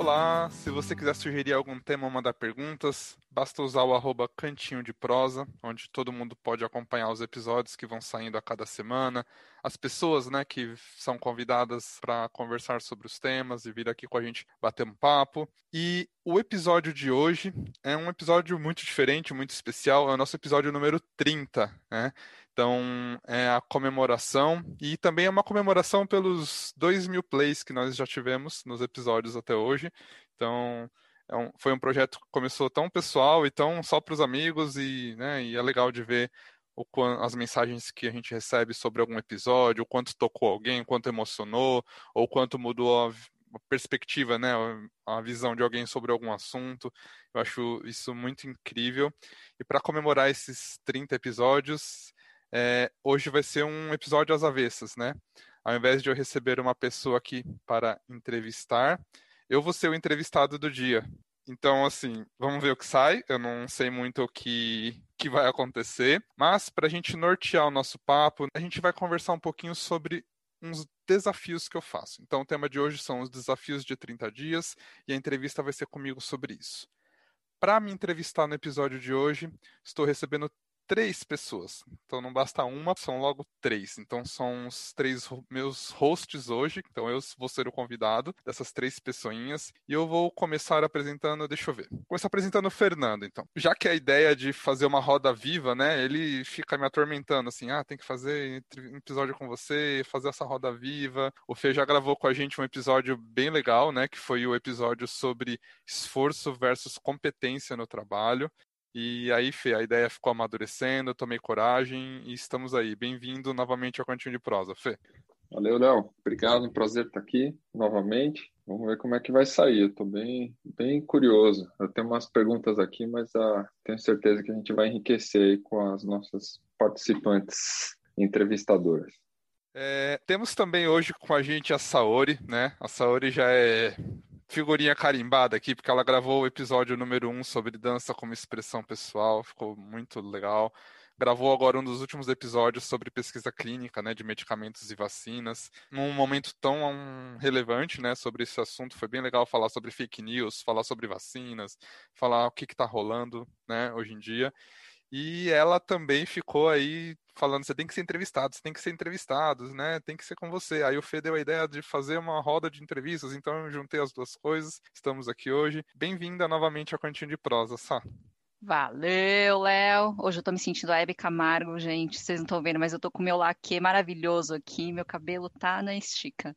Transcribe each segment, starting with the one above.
Olá, se você quiser sugerir algum tema ou mandar perguntas, basta usar o arroba cantinho de prosa, onde todo mundo pode acompanhar os episódios que vão saindo a cada semana, as pessoas né, que são convidadas para conversar sobre os temas e vir aqui com a gente bater um papo. E o episódio de hoje é um episódio muito diferente, muito especial, é o nosso episódio número 30, né? Então, é a comemoração e também é uma comemoração pelos 2 mil plays que nós já tivemos nos episódios até hoje. Então, é um, foi um projeto que começou tão pessoal e tão só para os amigos e, né, e é legal de ver o, as mensagens que a gente recebe sobre algum episódio, o quanto tocou alguém, o quanto emocionou, ou quanto mudou a, a perspectiva, né, a visão de alguém sobre algum assunto. Eu acho isso muito incrível. E para comemorar esses 30 episódios, é, hoje vai ser um episódio às avessas, né? Ao invés de eu receber uma pessoa aqui para entrevistar, eu vou ser o entrevistado do dia. Então, assim, vamos ver o que sai. Eu não sei muito o que, que vai acontecer, mas para a gente nortear o nosso papo, a gente vai conversar um pouquinho sobre uns desafios que eu faço. Então, o tema de hoje são os desafios de 30 dias e a entrevista vai ser comigo sobre isso. Para me entrevistar no episódio de hoje, estou recebendo três pessoas. Então não basta uma, são logo três. Então são os três meus hosts hoje. Então eu vou ser o convidado dessas três pessoinhas. E eu vou começar apresentando, deixa eu ver. Vou começar apresentando o Fernando, então. Já que a ideia de fazer uma roda viva, né? Ele fica me atormentando assim: ah, tem que fazer um episódio com você, fazer essa roda viva. O Fê já gravou com a gente um episódio bem legal, né? Que foi o episódio sobre esforço versus competência no trabalho. E aí, Fê, a ideia ficou amadurecendo, eu tomei coragem e estamos aí. Bem-vindo novamente ao Cantinho de Prosa, Fê. Valeu, Léo. Obrigado, um prazer estar aqui novamente. Vamos ver como é que vai sair. Eu estou bem, bem curioso. Eu tenho umas perguntas aqui, mas ah, tenho certeza que a gente vai enriquecer com as nossas participantes entrevistadoras. É, temos também hoje com a gente a Saori, né? A Saori já é figurinha carimbada aqui, porque ela gravou o episódio número 1 um sobre dança como expressão pessoal, ficou muito legal. Gravou agora um dos últimos episódios sobre pesquisa clínica, né, de medicamentos e vacinas, num momento tão relevante, né, sobre esse assunto. Foi bem legal falar sobre fake news, falar sobre vacinas, falar o que está rolando, né, hoje em dia. E ela também ficou aí falando, você tem que ser entrevistado, você tem que ser entrevistado, né? Tem que ser com você. Aí o Fê deu a ideia de fazer uma roda de entrevistas, então eu juntei as duas coisas. Estamos aqui hoje. Bem-vinda novamente ao Cantinho de Prosa, Sá. Valeu, Léo. Hoje eu tô me sentindo a Hebe Camargo, gente. Vocês não estão vendo, mas eu tô com meu laque maravilhoso aqui. Meu cabelo tá na estica.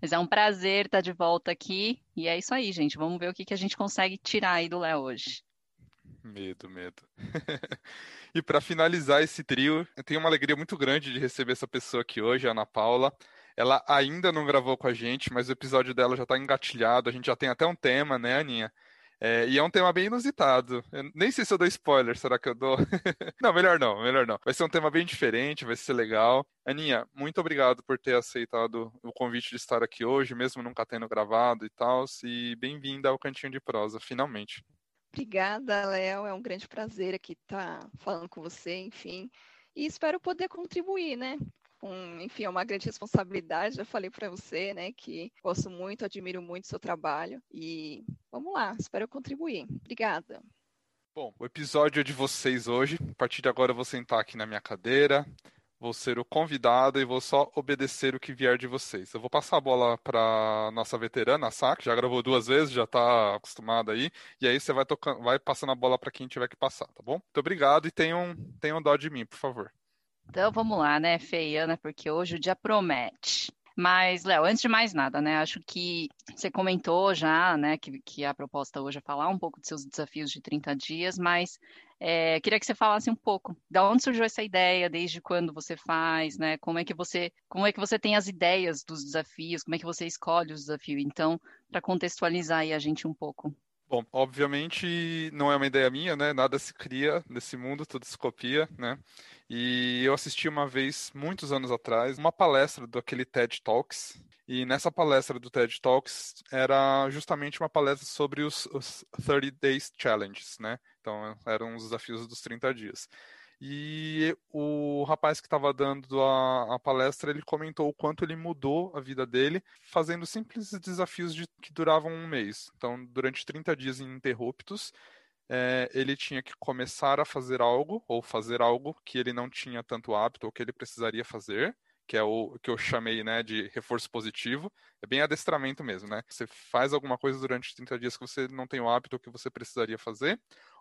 Mas é um prazer estar de volta aqui. E é isso aí, gente. Vamos ver o que, que a gente consegue tirar aí do Léo hoje. Medo, medo. e para finalizar esse trio, eu tenho uma alegria muito grande de receber essa pessoa aqui hoje, a Ana Paula. Ela ainda não gravou com a gente, mas o episódio dela já está engatilhado. A gente já tem até um tema, né, Aninha? É, e é um tema bem inusitado. Eu nem sei se eu dou spoiler, será que eu dou? não, melhor não, melhor não. Vai ser um tema bem diferente, vai ser legal. Aninha, muito obrigado por ter aceitado o convite de estar aqui hoje, mesmo nunca tendo gravado e tal. E bem-vinda ao Cantinho de Prosa, finalmente. Obrigada, Léo. É um grande prazer aqui estar falando com você, enfim. E espero poder contribuir, né? Um, enfim, é uma grande responsabilidade. Já falei para você, né, que gosto muito, admiro muito o seu trabalho. E vamos lá, espero contribuir. Obrigada. Bom, o episódio é de vocês hoje. A partir de agora eu vou sentar aqui na minha cadeira, vou ser o convidado e vou só obedecer o que vier de vocês. Eu vou passar a bola para nossa veterana, a Sá, que já gravou duas vezes, já está acostumada aí, e aí você vai tocando, vai passando a bola para quem tiver que passar, tá bom? Muito obrigado e tenham, tenham dó de mim, por favor. Então vamos lá, né, Feiana, porque hoje o dia promete. Mas, Léo, antes de mais nada, né, acho que você comentou já, né, que, que a proposta hoje é falar um pouco dos seus desafios de 30 dias, mas é, queria que você falasse um pouco da onde surgiu essa ideia, desde quando você faz, né? Como é que você, como é que você tem as ideias dos desafios, como é que você escolhe os desafios? Então, para contextualizar aí a gente um pouco. Bom, obviamente não é uma ideia minha, né? Nada se cria nesse mundo, tudo se copia, né? E eu assisti uma vez, muitos anos atrás, uma palestra do aquele TED Talks. E nessa palestra do TED Talks era justamente uma palestra sobre os, os 30 Days Challenges, né? Então, eram os desafios dos 30 dias. E o rapaz que estava dando a, a, palestra, ele comentou o quanto ele mudou a vida dele fazendo simples desafios de, que duravam um mês. Então, durante 30 dias ininterruptos, é, ele tinha que começar a fazer algo, ou fazer algo que ele não tinha tanto hábito, ou que ele precisaria fazer, que é o que eu chamei né, de reforço positivo. É bem adestramento mesmo, né? Você faz alguma coisa durante 30 dias que você não tem o hábito que você precisaria fazer,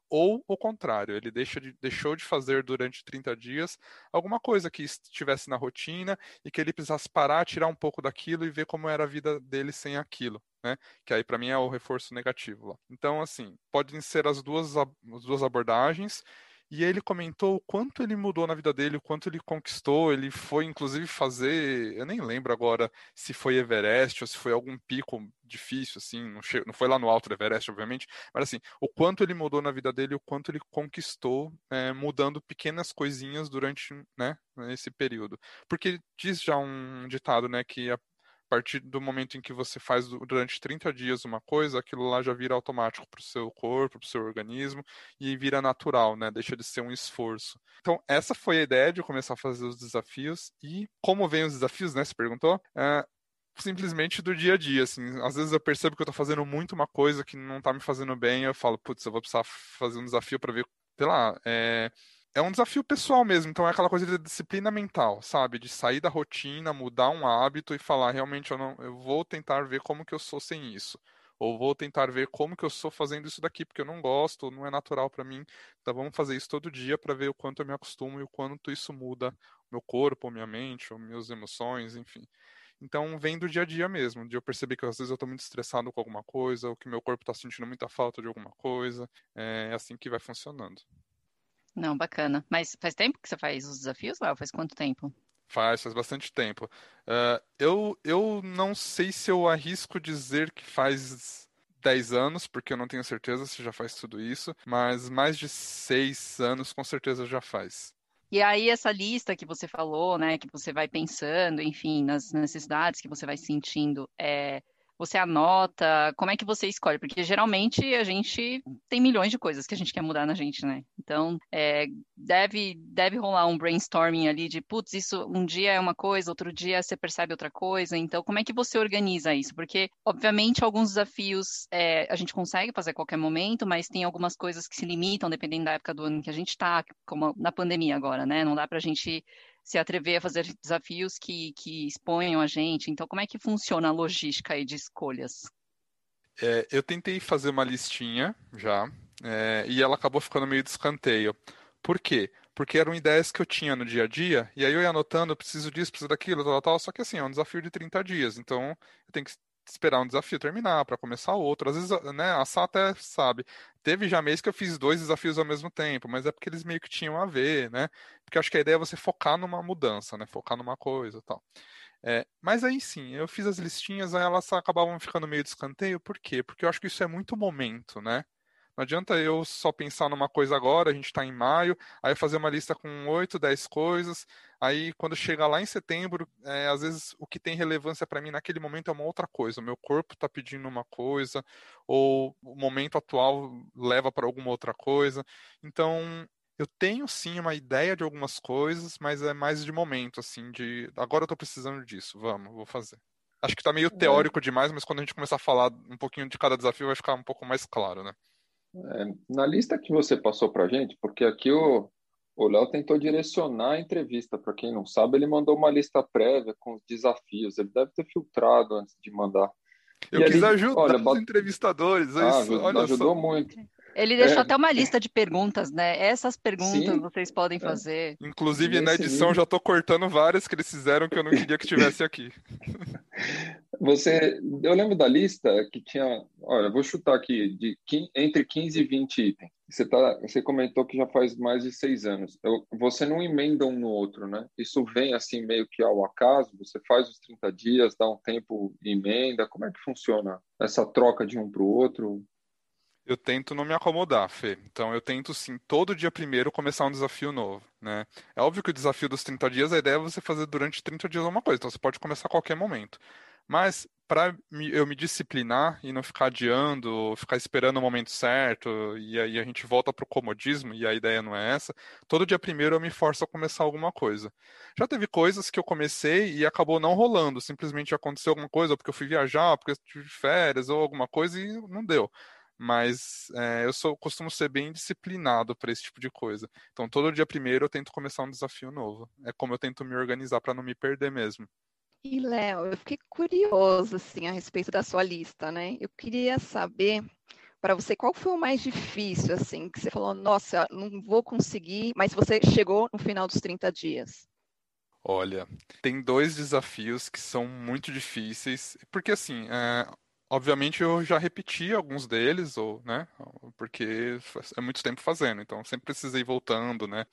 ou o contrário, ele deixa de, deixou de fazer durante 30 dias alguma coisa que estivesse na rotina e que ele precisasse parar, tirar um pouco daquilo e ver como era a vida dele sem aquilo. Né? Que aí para mim é o reforço negativo. Então, assim, podem ser as duas, as duas abordagens. E ele comentou o quanto ele mudou na vida dele, o quanto ele conquistou. Ele foi, inclusive, fazer. Eu nem lembro agora se foi Everest ou se foi algum pico difícil, assim. Não, che... não foi lá no alto do Everest, obviamente. Mas, assim, o quanto ele mudou na vida dele, o quanto ele conquistou, é, mudando pequenas coisinhas durante né, esse período. Porque diz já um ditado, né, que a partir do momento em que você faz durante 30 dias uma coisa, aquilo lá já vira automático para o seu corpo, para o seu organismo e vira natural, né? Deixa de ser um esforço. Então, essa foi a ideia de começar a fazer os desafios e como vem os desafios, né? Você perguntou? É, simplesmente do dia a dia, assim. Às vezes eu percebo que eu estou fazendo muito uma coisa que não está me fazendo bem, eu falo, putz, eu vou precisar fazer um desafio para ver, sei lá, é é um desafio pessoal mesmo, então é aquela coisa de disciplina mental, sabe? De sair da rotina, mudar um hábito e falar, realmente eu não, eu vou tentar ver como que eu sou sem isso. Ou vou tentar ver como que eu sou fazendo isso daqui, porque eu não gosto, não é natural para mim. Então vamos fazer isso todo dia para ver o quanto eu me acostumo e o quanto isso muda meu corpo, minha mente, ou minhas emoções, enfim. Então vem do dia a dia mesmo, de eu perceber que às vezes eu estou muito estressado com alguma coisa, ou que meu corpo está sentindo muita falta de alguma coisa. É assim que vai funcionando. Não, bacana. Mas faz tempo que você faz os desafios, Léo? Faz quanto tempo? Faz, faz bastante tempo. Uh, eu, eu não sei se eu arrisco dizer que faz 10 anos, porque eu não tenho certeza se já faz tudo isso, mas mais de 6 anos com certeza já faz. E aí essa lista que você falou, né, que você vai pensando, enfim, nas necessidades que você vai sentindo, é, você anota? Como é que você escolhe? Porque geralmente a gente tem milhões de coisas que a gente quer mudar na gente, né? Então, é, deve, deve rolar um brainstorming ali de, putz, isso um dia é uma coisa, outro dia você percebe outra coisa. Então, como é que você organiza isso? Porque, obviamente, alguns desafios é, a gente consegue fazer a qualquer momento, mas tem algumas coisas que se limitam dependendo da época do ano que a gente está, como na pandemia agora, né? Não dá para a gente se atrever a fazer desafios que, que exponham a gente. Então, como é que funciona a logística aí de escolhas? É, eu tentei fazer uma listinha já, é, e ela acabou ficando meio de escanteio. Por quê? Porque eram ideias que eu tinha no dia a dia, e aí eu ia anotando, preciso disso, preciso daquilo, tal, tal, só que assim, é um desafio de 30 dias, então eu tenho que esperar um desafio terminar para começar outro. Às vezes, né, a Sá até sabe. Teve já mês que eu fiz dois desafios ao mesmo tempo, mas é porque eles meio que tinham a ver, né? Porque acho que a ideia é você focar numa mudança, né? Focar numa coisa tal. É, mas aí sim, eu fiz as listinhas, aí elas acabavam ficando meio de escanteio, por quê? Porque eu acho que isso é muito momento, né? Não adianta eu só pensar numa coisa agora, a gente está em maio, aí fazer uma lista com 8, 10 coisas, aí quando chega lá em setembro, é, às vezes o que tem relevância para mim naquele momento é uma outra coisa. O meu corpo está pedindo uma coisa, ou o momento atual leva para alguma outra coisa. Então, eu tenho sim uma ideia de algumas coisas, mas é mais de momento, assim, de agora eu estou precisando disso, vamos, vou fazer. Acho que está meio teórico demais, mas quando a gente começar a falar um pouquinho de cada desafio vai ficar um pouco mais claro, né? É, na lista que você passou para a gente, porque aqui o Léo tentou direcionar a entrevista, para quem não sabe, ele mandou uma lista prévia com os desafios, ele deve ter filtrado antes de mandar. Eu e quis ele, ajudar olha, os entrevistadores, é ah, isso, ajudou só. muito. Ele deixou é. até uma lista de perguntas, né? Essas perguntas Sim. vocês podem é. fazer. Inclusive, na edição, já estou cortando várias que eles fizeram que eu não queria que tivesse aqui. Você, eu lembro da lista que tinha, olha, vou chutar aqui, de entre 15 e 20 itens. Você, tá, você comentou que já faz mais de seis anos. Eu, você não emenda um no outro, né? Isso vem assim meio que ao acaso? Você faz os 30 dias, dá um tempo e emenda? Como é que funciona essa troca de um para o outro? Eu tento não me acomodar, Fê. Então eu tento sim, todo dia primeiro começar um desafio novo, né? É óbvio que o desafio dos 30 dias, a ideia é você fazer durante 30 dias uma coisa, então você pode começar a qualquer momento. Mas para eu me disciplinar e não ficar adiando, ficar esperando o momento certo, e aí a gente volta pro comodismo, e a ideia não é essa, todo dia primeiro eu me forço a começar alguma coisa. Já teve coisas que eu comecei e acabou não rolando, simplesmente aconteceu alguma coisa, ou porque eu fui viajar, porque eu tive férias, ou alguma coisa, e não deu mas é, eu sou, costumo ser bem disciplinado para esse tipo de coisa. Então, todo dia primeiro eu tento começar um desafio novo. É como eu tento me organizar para não me perder mesmo. E, Léo, eu fiquei curiosa assim, a respeito da sua lista, né? Eu queria saber para você qual foi o mais difícil, assim, que você falou, nossa, não vou conseguir, mas você chegou no final dos 30 dias. Olha, tem dois desafios que são muito difíceis, porque assim, é, Obviamente eu já repeti alguns deles, ou, né, porque é muito tempo fazendo, então sempre precisei voltando, né.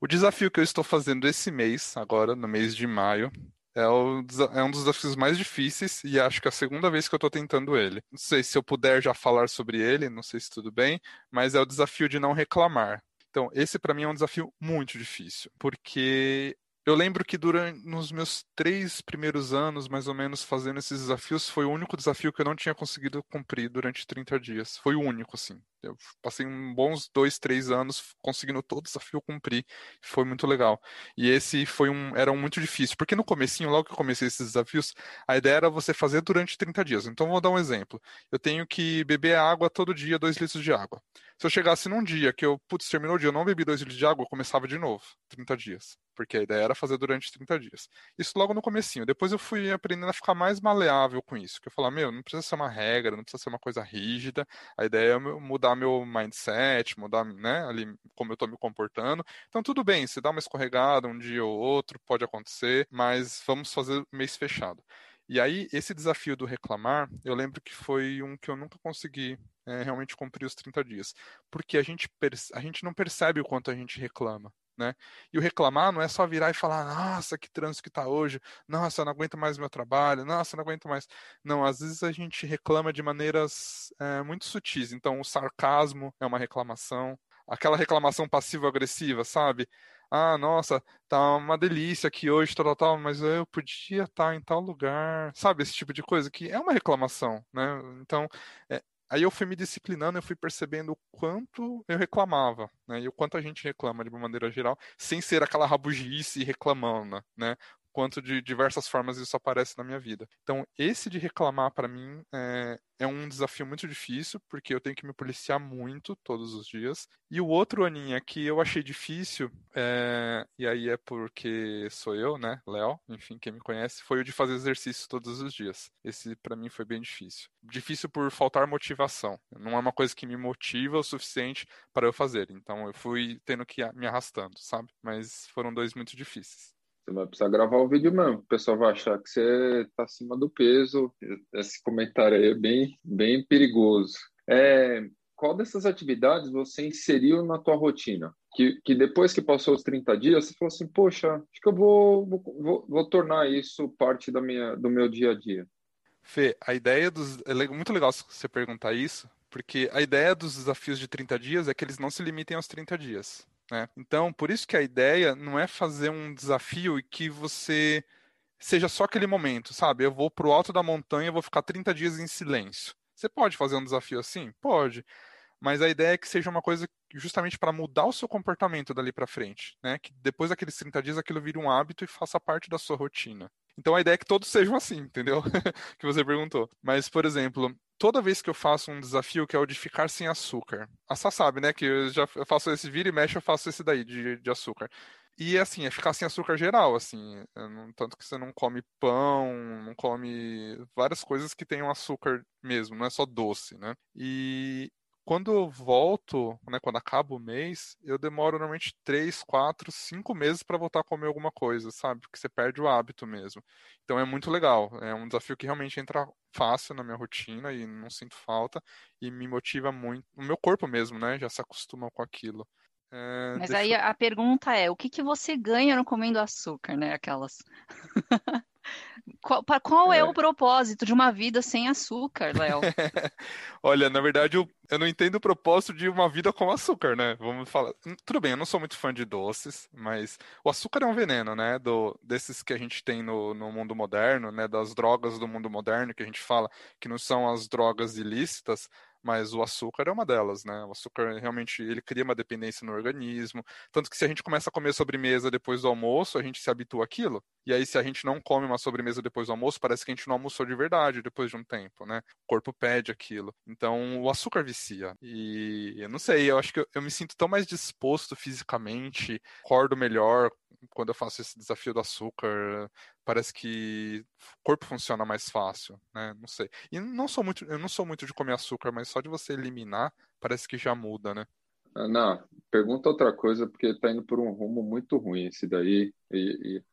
O desafio que eu estou fazendo esse mês, agora, no mês de maio, é, o, é, um dos desafios mais difíceis e acho que é a segunda vez que eu estou tentando ele. Não sei se eu puder já falar sobre ele, não sei se tudo bem, mas é o desafio de não reclamar. Então, esse para mim é um desafio muito difícil, porque eu lembro que durante nos meus três primeiros anos, mais ou menos, fazendo esses desafios, foi o único desafio que eu não tinha conseguido cumprir durante 30 dias. Foi o único, assim. Eu passei uns bons dois, três anos conseguindo todo desafio cumprir. Foi muito legal. E esse foi um, era um muito difícil, porque no comecinho, logo que eu comecei esses desafios, a ideia era você fazer durante 30 dias. Então, vou dar um exemplo. Eu tenho que beber água todo dia, dois litros de água. Se eu chegasse num dia que eu, putz, terminou o dia, eu não bebi dois litros de água, eu começava de novo, 30 dias. Porque a ideia era fazer durante 30 dias. Isso logo no comecinho. Depois eu fui aprendendo a ficar mais maleável com isso. Que eu falar, meu, não precisa ser uma regra, não precisa ser uma coisa rígida. A ideia é mudar meu mindset, mudar, né, ali como eu tô me comportando. Então tudo bem, se dá uma escorregada um dia ou outro, pode acontecer, mas vamos fazer mês fechado. E aí, esse desafio do reclamar, eu lembro que foi um que eu nunca consegui é, realmente cumprir os 30 dias. Porque a gente, a gente não percebe o quanto a gente reclama. Né? E o reclamar não é só virar e falar, nossa, que trânsito que tá hoje, nossa, eu não aguento mais meu trabalho, nossa, eu não aguento mais. Não, às vezes a gente reclama de maneiras é, muito sutis. Então, o sarcasmo é uma reclamação, aquela reclamação passivo-agressiva, sabe? Ah, nossa, tá uma delícia aqui hoje, tal, tal, tal, mas eu podia estar em tal lugar, sabe? Esse tipo de coisa que é uma reclamação, né? Então, é, aí eu fui me disciplinando, eu fui percebendo o quanto eu reclamava, né? E o quanto a gente reclama de uma maneira geral, sem ser aquela rabugice reclamando, né? Quanto de diversas formas isso aparece na minha vida. Então, esse de reclamar para mim é, é, um desafio muito difícil, porque eu tenho que me policiar muito todos os dias. E o outro, Aninha, que eu achei difícil, é, e aí é porque sou eu, né, Léo, enfim, quem me conhece, foi o de fazer exercício todos os dias. Esse para mim foi bem difícil. Difícil por faltar motivação. Não é uma coisa que me motiva o suficiente para eu fazer. Então, eu fui tendo que me arrastando, sabe? Mas foram dois muito difíceis. Você vai precisar gravar o vídeo mesmo. O pessoal vai achar que você está acima do peso. Esse comentário aí é bem, bem perigoso. É, qual dessas atividades você inseriu na tua rotina? Que, que depois que passou os 30 dias, você falou assim, poxa, acho que eu vou, vou, vou tornar isso parte da minha, do meu dia a dia. Fê, a ideia dos... É muito legal você perguntar isso, porque a ideia dos desafios de 30 dias é que eles não se limitem aos 30 dias. Né? Então, por isso que a ideia não é fazer um desafio e que você seja só aquele momento, sabe? Eu vou pro alto da montanha, vou ficar 30 dias em silêncio. Você pode fazer um desafio assim? Pode. Mas a ideia é que seja uma coisa justamente para mudar o seu comportamento dali para frente, né? Que depois daqueles 30 dias aquilo vire um hábito e faça parte da sua rotina. Então a ideia é que todos sejam assim, entendeu? que você perguntou. Mas, por exemplo, toda vez que eu faço um desafio que é o de ficar sem açúcar, a Sá sabe, né? Que eu já faço esse vira e mexe, eu faço esse daí de, de açúcar. E assim, é ficar sem açúcar geral, assim. É, tanto que você não come pão, não come várias coisas que tenham açúcar mesmo, não é só doce, né? E quando eu volto, né, quando acaba o mês, eu demoro normalmente três, quatro, cinco meses para voltar a comer alguma coisa, sabe? Porque você perde o hábito mesmo. Então é muito legal. É um desafio que realmente entra fácil na minha rotina e não sinto falta e me motiva muito. O meu corpo mesmo, né? Já se acostuma com aquilo. É, Mas aí a pergunta é, o que, que você ganha no comendo açúcar, né? Aquelas. Qual, qual é. é. o propósito de uma vida sem açúcar, Léo? Olha, na verdade, eu, eu não entendo o propósito de uma vida com açúcar, né? Vamos falar. Hum, tudo bem, eu não sou muito fã de doces, mas o açúcar é um veneno, né? Do, desses que a gente tem no, no mundo moderno, né? Das drogas do mundo moderno, que a gente fala que não são as drogas ilícitas, mas o açúcar é uma delas, né? O açúcar realmente ele cria uma dependência no organismo, tanto que se a gente começa a comer sobremesa depois do almoço, a gente se habitua àquilo. E aí se a gente não come uma sobremesa depois do almoço, parece que a gente não almoçou de verdade depois de um tempo, né? O corpo pede aquilo. Então o açúcar vicia. E eu não sei, eu acho que eu, eu me sinto tão mais disposto fisicamente, acordo melhor, quando eu faço esse desafio do açúcar, parece que o corpo funciona mais fácil, né? Não sei. E não sou muito, eu não sou muito de comer açúcar, mas só de você eliminar, parece que já muda, né? Não, pergunta outra coisa, porque tá indo por um rumo muito ruim esse daí. E, e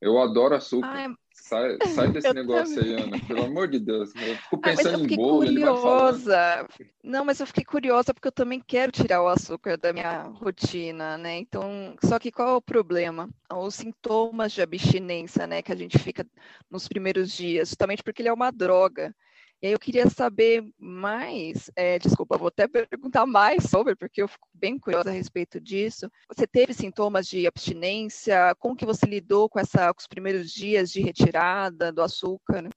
eu adoro açúcar. Ai, sai, sai desse negócio também. aí, Ana. Pelo amor de Deus. Eu fico pensando ah, eu em bolo. Curiosa. Não, mas eu fiquei curiosa porque eu também quero tirar o açúcar da minha rotina, né? Então, só que qual é o problema? Os sintomas de abstinência, né? Que a gente fica nos primeiros dias, justamente porque ele é uma droga. E aí eu queria saber mais, é, desculpa, vou até perguntar mais sobre, porque eu fico bem curiosa a respeito disso. Você teve sintomas de abstinência? Como que você lidou com, essa, com os primeiros dias de retirada do açúcar?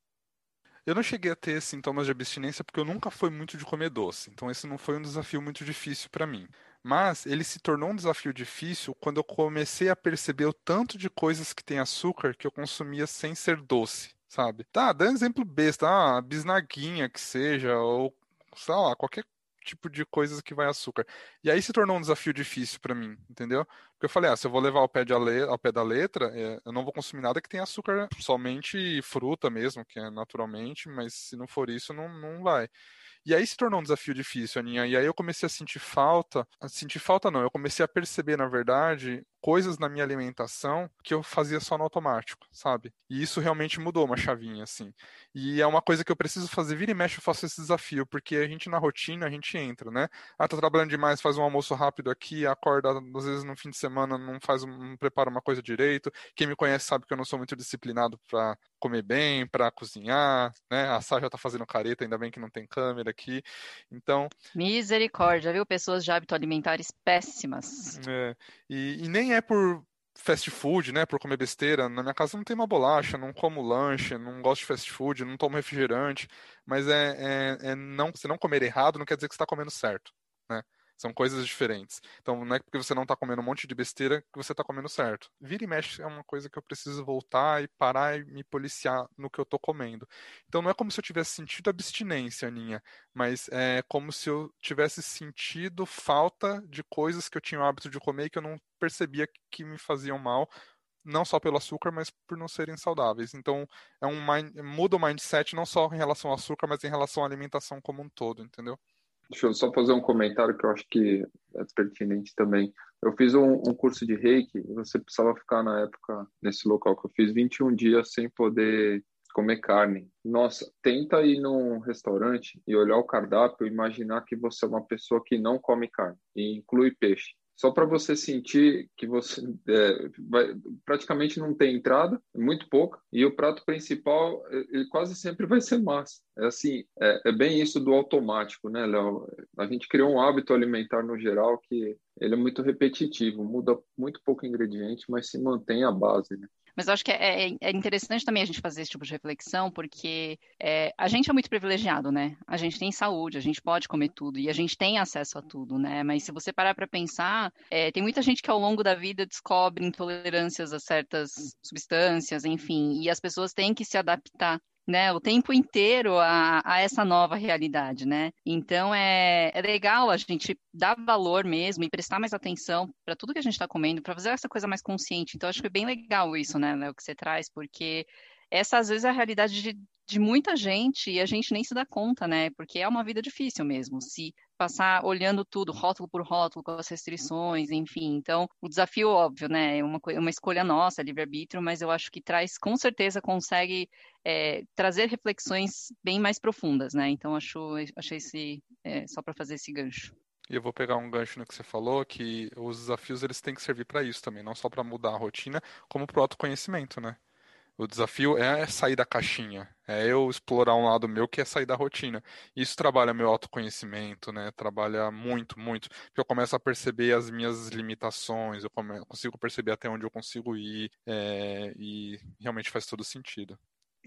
Eu não cheguei a ter sintomas de abstinência porque eu nunca fui muito de comer doce, então esse não foi um desafio muito difícil para mim. Mas ele se tornou um desafio difícil quando eu comecei a perceber o tanto de coisas que tem açúcar que eu consumia sem ser doce sabe? Tá, dando exemplo besta, ah, bisnaguinha que seja, ou sei lá, qualquer tipo de coisas que vai açúcar. E aí se tornou um desafio difícil para mim, entendeu? Porque eu falei, ah, se eu vou levar ao pé, de ale... ao pé da letra, é, eu não vou consumir nada que tenha açúcar, somente fruta mesmo, que é naturalmente, mas se não for isso, não, não vai. E aí se tornou um desafio difícil, Aninha. E aí eu comecei a sentir falta. A sentir falta não, eu comecei a perceber, na verdade, coisas na minha alimentação que eu fazia só no automático, sabe? E isso realmente mudou uma chavinha, assim. E é uma coisa que eu preciso fazer, vira e mexe, eu faço esse desafio, porque a gente na rotina, a gente entra, né? Ah, tá trabalhando demais, faz um almoço rápido aqui, acorda, às vezes no fim de semana não faz, não prepara uma coisa direito. Quem me conhece sabe que eu não sou muito disciplinado para comer bem, para cozinhar, né? A Sá já tá fazendo careta, ainda bem que não tem câmera aqui. Então. Misericórdia, viu? Pessoas de hábito alimentares péssimas. É, e, e nem é por fast food, né, por comer besteira. Na minha casa não tem uma bolacha, não como lanche, não gosto de fast food, não tomo refrigerante. Mas é, é, é não, você não comer errado não quer dizer que você está comendo certo, né? São coisas diferentes. Então não é porque você não está comendo um monte de besteira que você está comendo certo. Vira e mexe é uma coisa que eu preciso voltar e parar e me policiar no que eu estou comendo. Então não é como se eu tivesse sentido abstinência, Aninha, mas é como se eu tivesse sentido falta de coisas que eu tinha o hábito de comer e que eu não percebia que me faziam mal não só pelo açúcar, mas por não serem saudáveis. Então, é um mind, muda o mindset não só em relação ao açúcar, mas em relação à alimentação como um todo, entendeu? Deixa eu só fazer um comentário que eu acho que é pertinente também. Eu fiz um, um curso de reiki você precisava ficar na época nesse local que eu fiz 21 dias sem poder comer carne. Nossa, tenta ir num restaurante e olhar o cardápio e imaginar que você é uma pessoa que não come carne e inclui peixe só para você sentir que você é, vai, praticamente não tem entrada, muito pouca, e o prato principal ele quase sempre vai ser massa. É assim, é, é bem isso do automático, né, Léo? A gente criou um hábito alimentar no geral que ele é muito repetitivo, muda muito pouco ingrediente, mas se mantém a base, né? Mas eu acho que é, é, é, interessante também a gente fazer esse tipo de reflexão, porque é, a gente é muito privilegiado, né? A gente tem saúde, a gente pode comer tudo e a gente tem acesso a tudo, né? Mas se você parar para pensar, é, tem muita gente que ao longo da vida descobre intolerâncias a certas substâncias, enfim, e as pessoas têm que se adaptar né, o tempo inteiro a, a, essa nova realidade, né? Então é, é legal a gente dar valor mesmo e prestar mais atenção para tudo que a gente está comendo, para fazer essa coisa mais consciente. Então acho que é bem legal isso, né, Léo, que você traz, porque essa às vezes é a realidade de, de muita gente e a gente nem se dá conta, né? Porque é uma vida difícil mesmo. Se passar olhando tudo, rótulo por rótulo, com as restrições, enfim. Então, o desafio, óbvio, né? É uma, uma escolha nossa, livre-arbítrio, mas eu acho que traz, com certeza, consegue é, trazer reflexões bem mais profundas, né? Então, acho, achei esse, é, só para fazer esse gancho. E eu vou pegar um gancho no que você falou, que os desafios eles têm que servir para isso também, não só para mudar a rotina, como para o autoconhecimento, né? O desafio é sair da caixinha, é eu explorar um lado meu que é sair da rotina. Isso trabalha meu autoconhecimento, né? Trabalha muito, muito. Porque eu começo a perceber as minhas limitações, eu consigo perceber até onde eu consigo ir, é, e realmente faz todo sentido.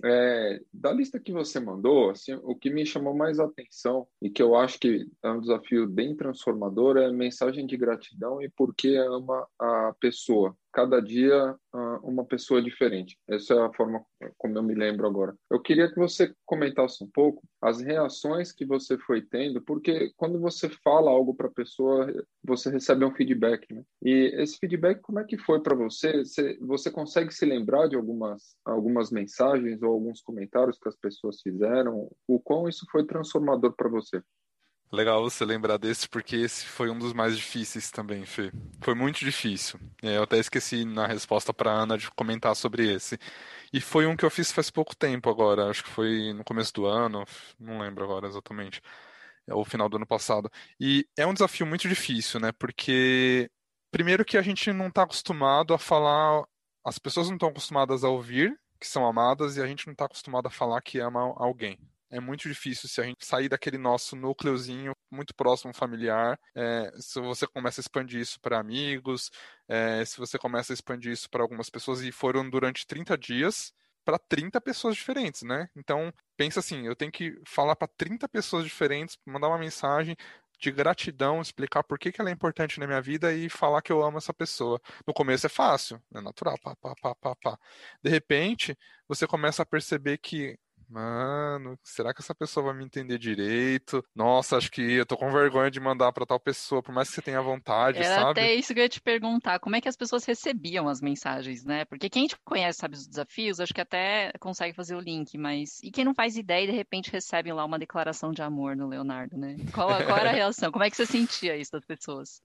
É, da lista que você mandou, assim, o que me chamou mais atenção e que eu acho que é um desafio bem transformador é mensagem de gratidão e por que ama a pessoa cada dia uma pessoa diferente. Essa é a forma como eu me lembro agora. Eu queria que você comentasse um pouco as reações que você foi tendo, porque quando você fala algo para a pessoa, você recebe um feedback, né? E esse feedback, como é que foi para você? você? Você consegue se lembrar de algumas, algumas mensagens ou alguns comentários que as pessoas fizeram? O quão isso foi transformador para você? Legal você lembrar desse, porque esse foi um dos mais difíceis também, Fê. Foi muito difícil. É, eu até esqueci na resposta para Ana de comentar sobre esse. E foi um que eu fiz faz pouco tempo agora, acho que foi no começo do ano, não lembro agora exatamente. É o final do ano passado. E é um desafio muito difícil, né? Porque, primeiro, que a gente não está acostumado a falar, as pessoas não estão acostumadas a ouvir que são amadas e a gente não está acostumado a falar que ama alguém é muito difícil se a gente sair daquele nosso núcleozinho muito próximo familiar. É, se você começa a expandir isso para amigos, é, se você começa a expandir isso para algumas pessoas, e foram durante 30 dias para 30 pessoas diferentes, né? Então, pensa assim, eu tenho que falar para 30 pessoas diferentes, mandar uma mensagem de gratidão, explicar por que, que ela é importante na minha vida e falar que eu amo essa pessoa. No começo é fácil, é natural, pá, pá, pá, pá, pá. De repente, você começa a perceber que Mano, será que essa pessoa vai me entender direito? Nossa, acho que eu tô com vergonha de mandar para tal pessoa, por mais que você tenha vontade, Era sabe? até isso que eu ia te perguntar, como é que as pessoas recebiam as mensagens, né? Porque quem te conhece, sabe os desafios, acho que até consegue fazer o link, mas e quem não faz ideia e de repente recebe lá uma declaração de amor no Leonardo, né? Qual, qual era a reação? Como é que você sentia isso das pessoas?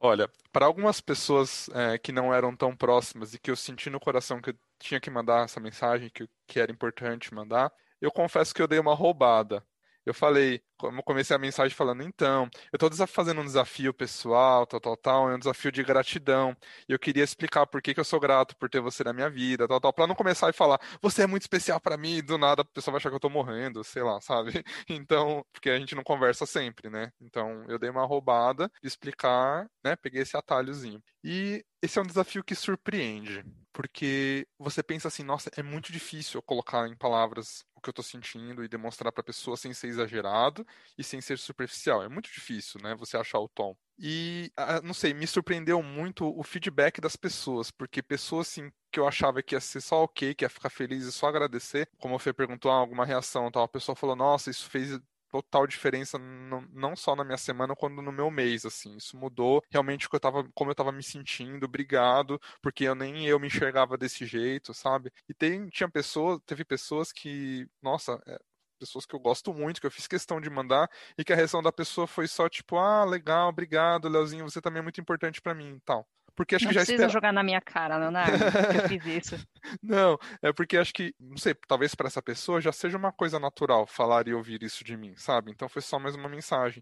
Olha, para algumas pessoas é, que não eram tão próximas e que eu senti no coração que eu tinha que mandar essa mensagem, que, que era importante mandar, eu confesso que eu dei uma roubada. Eu falei, como comecei a mensagem falando, então, eu estou fazendo um desafio pessoal, tal, tal, tal, é um desafio de gratidão. E eu queria explicar por que, que eu sou grato por ter você na minha vida, tal, tal, para não começar a falar, você é muito especial para mim, e do nada a pessoa vai achar que eu estou morrendo, sei lá, sabe? Então, porque a gente não conversa sempre, né? Então, eu dei uma roubada de explicar, né? Peguei esse atalhozinho. E esse é um desafio que surpreende, porque você pensa assim, nossa, é muito difícil eu colocar em palavras o que eu estou sentindo e demonstrar para a pessoa sem ser exagerado e sem ser superficial. É muito difícil, né? Você achar o tom. E, não sei, me surpreendeu muito o feedback das pessoas, porque pessoas assim que eu achava que ia ser só ok, que ia ficar feliz e só agradecer, como o Fê perguntou, ah, alguma reação, tal, a pessoa falou, nossa, isso fez total diferença não só na minha semana quanto no meu mês assim isso mudou realmente eu tava, como eu estava me sentindo obrigado porque eu nem eu me enxergava desse jeito sabe e tem tinha pessoas teve pessoas que nossa é, pessoas que eu gosto muito, que eu fiz questão de mandar, e que a reação da pessoa foi só tipo, ah, legal, obrigado, Leozinho, você também é muito importante para mim tal. Porque acho não que já precisa espera... jogar na minha cara, Leonardo, que eu fiz isso. não, é porque acho que, não sei, talvez para essa pessoa já seja uma coisa natural falar e ouvir isso de mim, sabe? Então foi só mais uma mensagem.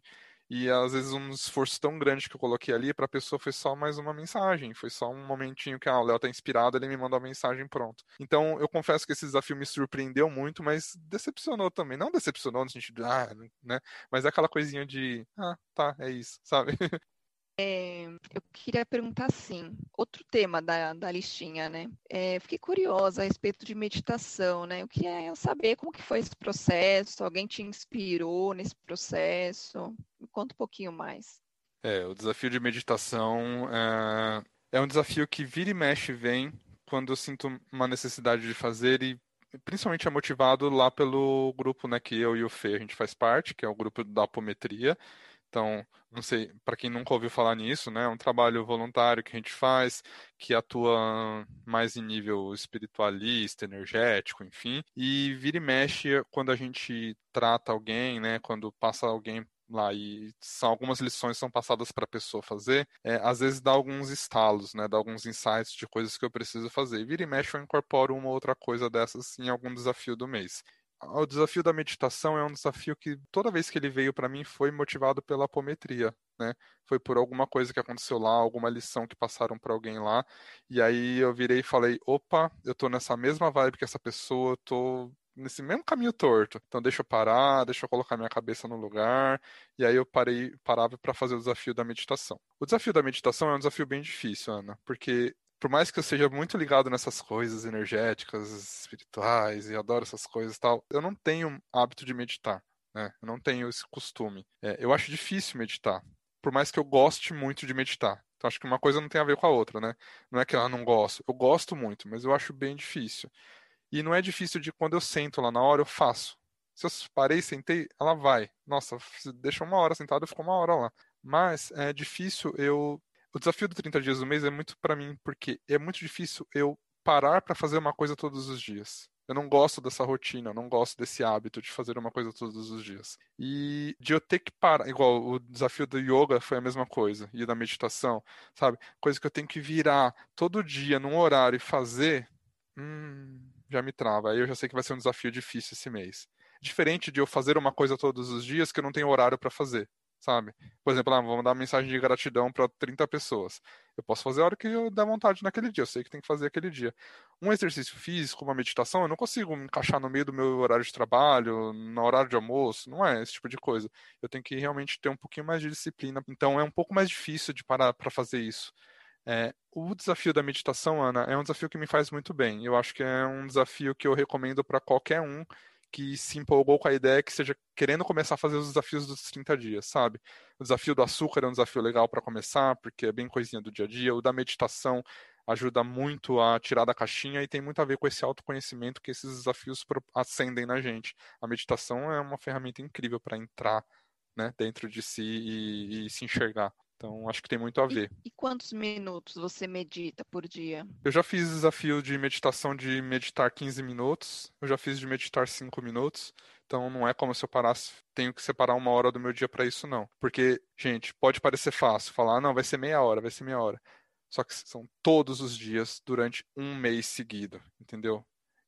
E às vezes um esforço tão grande que eu coloquei ali para a pessoa foi só mais uma mensagem, foi só um momentinho que ah, o Léo tá inspirado, ele me mandou a mensagem pronto. Então eu confesso que esse desafio me surpreendeu muito, mas decepcionou também. Não decepcionou no sentido de, ah, né? Mas é aquela coisinha de, ah, tá, é isso, sabe? É, eu queria perguntar assim, outro tema da, da listinha, né? É, fiquei curiosa a respeito de meditação, né? Eu queria saber como que foi esse processo, alguém te inspirou nesse processo? Me conta um pouquinho mais. É, o desafio de meditação é, é um desafio que vira e mexe vem quando eu sinto uma necessidade de fazer e principalmente é motivado lá pelo grupo né, que eu e o Fê a gente faz parte, que é o grupo da apometria. Então, não sei, para quem nunca ouviu falar nisso, né, é um trabalho voluntário que a gente faz, que atua mais em nível espiritualista, energético, enfim, e vira e mexe quando a gente trata alguém, né, quando passa alguém lá e são algumas lições são passadas para a pessoa fazer, é, às vezes dá alguns estalos, né, dá alguns insights de coisas que eu preciso fazer. Vira e mexe eu incorporo uma outra coisa dessas em algum desafio do mês o desafio da meditação é um desafio que toda vez que ele veio para mim foi motivado pela apometria. né? Foi por alguma coisa que aconteceu lá, alguma lição que passaram para alguém lá. E aí eu virei e falei: opa, eu tô nessa mesma vibe que essa pessoa, eu tô nesse mesmo caminho torto. Então deixa eu parar, deixa eu colocar minha cabeça no lugar. E aí eu parei, parava para fazer o desafio da meditação. O desafio da meditação é um desafio bem difícil, Ana, porque por mais que eu seja muito ligado nessas coisas energéticas, espirituais e adoro essas coisas e tal, eu não tenho hábito de meditar, né? Eu não tenho esse costume. É, eu acho difícil meditar, por mais que eu goste muito de meditar. Então acho que uma coisa não tem a ver com a outra, né? Não é que eu não gosto, eu gosto muito, mas eu acho bem difícil. E não é difícil de quando eu sento lá na hora, eu faço. Se eu parei, sentei, ela vai. Nossa, deixa uma hora sentado, eu fico uma hora lá. Mas é difícil eu. O desafio do 30 dias do mês é muito para mim, porque é muito difícil eu parar para fazer uma coisa todos os dias. Eu não gosto dessa rotina, eu não gosto desse hábito de fazer uma coisa todos os dias. E de eu ter que parar, igual o desafio do yoga foi a mesma coisa, e da meditação, sabe? Coisa que eu tenho que virar todo dia num horário e fazer, hum, já me trava. Aí eu já sei que vai ser um desafio difícil esse mês. Diferente de eu fazer uma coisa todos os dias que eu não tenho horário para fazer, sabe? Por exemplo, ah, vou mandar uma mensagem de gratidão para 30 pessoas. Eu posso fazer a hora que eu der vontade naquele dia, eu sei que tem que fazer aquele dia. Um exercício físico, uma meditação, eu não consigo me encaixar no meio do meu horário de trabalho, no horário de almoço, não é esse tipo de coisa. Eu tenho que realmente ter um pouquinho mais de disciplina. Então é um pouco mais difícil de parar para fazer isso. É, o desafio da meditação, Ana, é um desafio que me faz muito bem. Eu acho que é um desafio que eu recomendo para qualquer um que se empolgou com a ideia que seja querendo começar a fazer os desafios dos 30 dias, sabe? O desafio do açúcar é um desafio legal para começar, porque é bem coisinha do dia a dia. O da meditação ajuda muito a tirar da caixinha e tem muito a ver com esse autoconhecimento que esses desafios acendem na gente. A meditação é uma ferramenta incrível para entrar né, dentro de si e, e se enxergar. Então, acho que tem muito a ver. E, e, quantos minutos você medita por dia? Eu já fiz desafio de meditação de meditar 15 minutos, eu já fiz de meditar 5 minutos. Então, não é como se eu parasse, tenho que separar uma hora do meu dia para isso, não. Porque, gente, pode parecer fácil falar, ah, não, vai ser meia hora, vai ser meia hora. Só que são todos os dias durante um mês seguido, entendeu?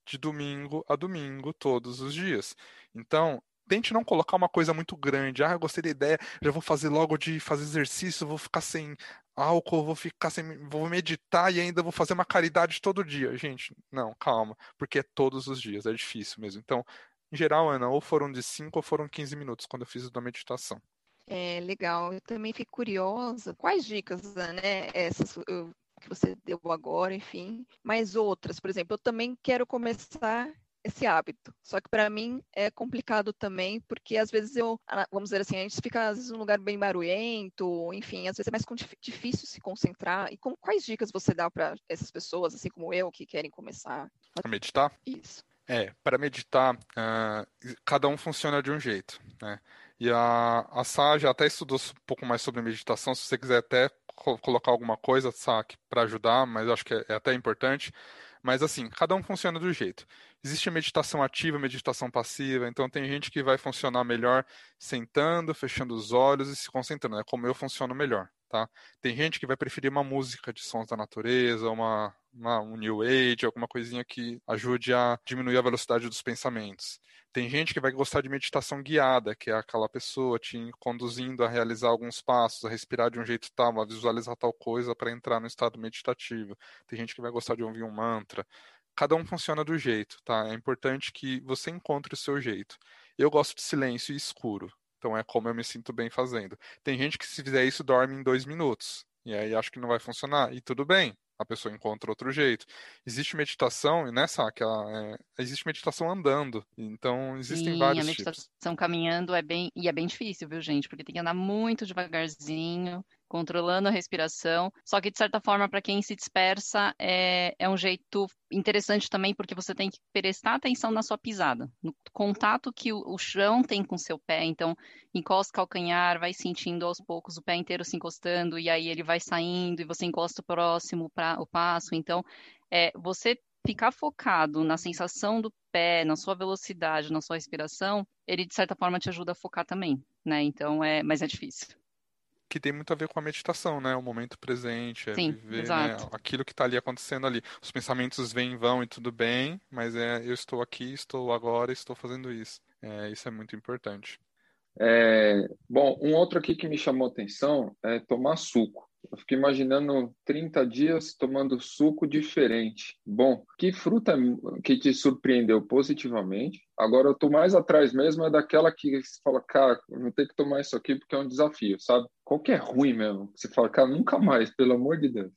De domingo a domingo, todos os dias. Então, tente não colocar uma coisa muito grande. Ah, eu gostei da ideia, já vou fazer logo de fazer exercício, vou ficar sem álcool, vou ficar sem. vou meditar e ainda vou fazer uma caridade todo dia. Gente, não, calma, porque é todos os dias, é difícil mesmo. Então, em geral, Ana, ou foram de 5 ou foram 15 minutos quando eu fiz a meditação. É legal. Eu também fico curiosa. Quais dicas, né? Essas que você deu agora, enfim, mas outras, por exemplo, eu também quero começar esse hábito. Só que para mim é complicado também, porque às vezes eu, vamos dizer assim, a gente fica às vezes num lugar bem barulhento, enfim, às vezes é mais difícil se concentrar. E com, quais dicas você dá para essas pessoas, assim como eu, que querem começar a meditar? Isso. É, para meditar, uh, cada um funciona de um jeito, né? E a, a Sá já até estudou um pouco mais sobre meditação, se você quiser até colocar alguma coisa, saque, para ajudar, mas eu acho que é, é até importante. Mas assim, cada um funciona do jeito. Existe meditação ativa, meditação passiva, então tem gente que vai funcionar melhor sentando, fechando os olhos e se concentrando. É como eu funciono melhor, tá? Tem gente que vai preferir uma música de sons da natureza, uma, uma um new age, alguma coisinha que ajude a diminuir a velocidade dos pensamentos. Tem gente que vai gostar de meditação guiada, que é aquela pessoa te conduzindo a realizar alguns passos, a respirar de um jeito tal, a visualizar tal coisa para entrar no estado meditativo. Tem gente que vai gostar de ouvir um mantra. Cada um funciona do jeito, tá? É importante que você encontre o seu jeito. Eu gosto de silêncio e escuro, então é como eu me sinto bem fazendo. Tem gente que se fizer isso dorme em dois minutos. E aí acho que não vai funcionar. E tudo bem, a pessoa encontra outro jeito. Existe meditação, e nessa que ela, é, existe meditação andando. Então existem Sim, vários a meditação caminhando é bem e é bem difícil, viu, gente? Porque tem que andar muito devagarzinho, controlando a respiração. Só que, de certa forma, para quem se dispersa, é, é um jeito interessante também, porque você tem que prestar atenção na sua pisada, no contato que o, o chão tem com seu pé. Então, encosta o calcanhar, vai sentindo aos poucos o pé inteiro se encostando, e aí ele vai saindo, e você encosta o próximo para o passo. Então, é, você ficar focado na sensação do pé, na sua velocidade, na sua respiração, ele de certa forma te ajuda a focar também, né? Então é, mas é difícil que tem muito a ver com a meditação, né? O momento presente, é Sim, viver né? aquilo que está ali acontecendo ali. Os pensamentos vêm e vão e tudo bem, mas é eu estou aqui, estou agora, estou fazendo isso. É, isso é muito importante. É, bom, um outro aqui que me chamou atenção é tomar suco. Eu fiquei imaginando 30 dias tomando suco diferente. Bom, que fruta que te surpreendeu positivamente? Agora eu tô mais atrás mesmo é daquela que você fala, cara, vou ter que tomar isso aqui porque é um desafio, sabe? Qual que é ruim mesmo? Você fala, cara, nunca mais, pelo amor de Deus.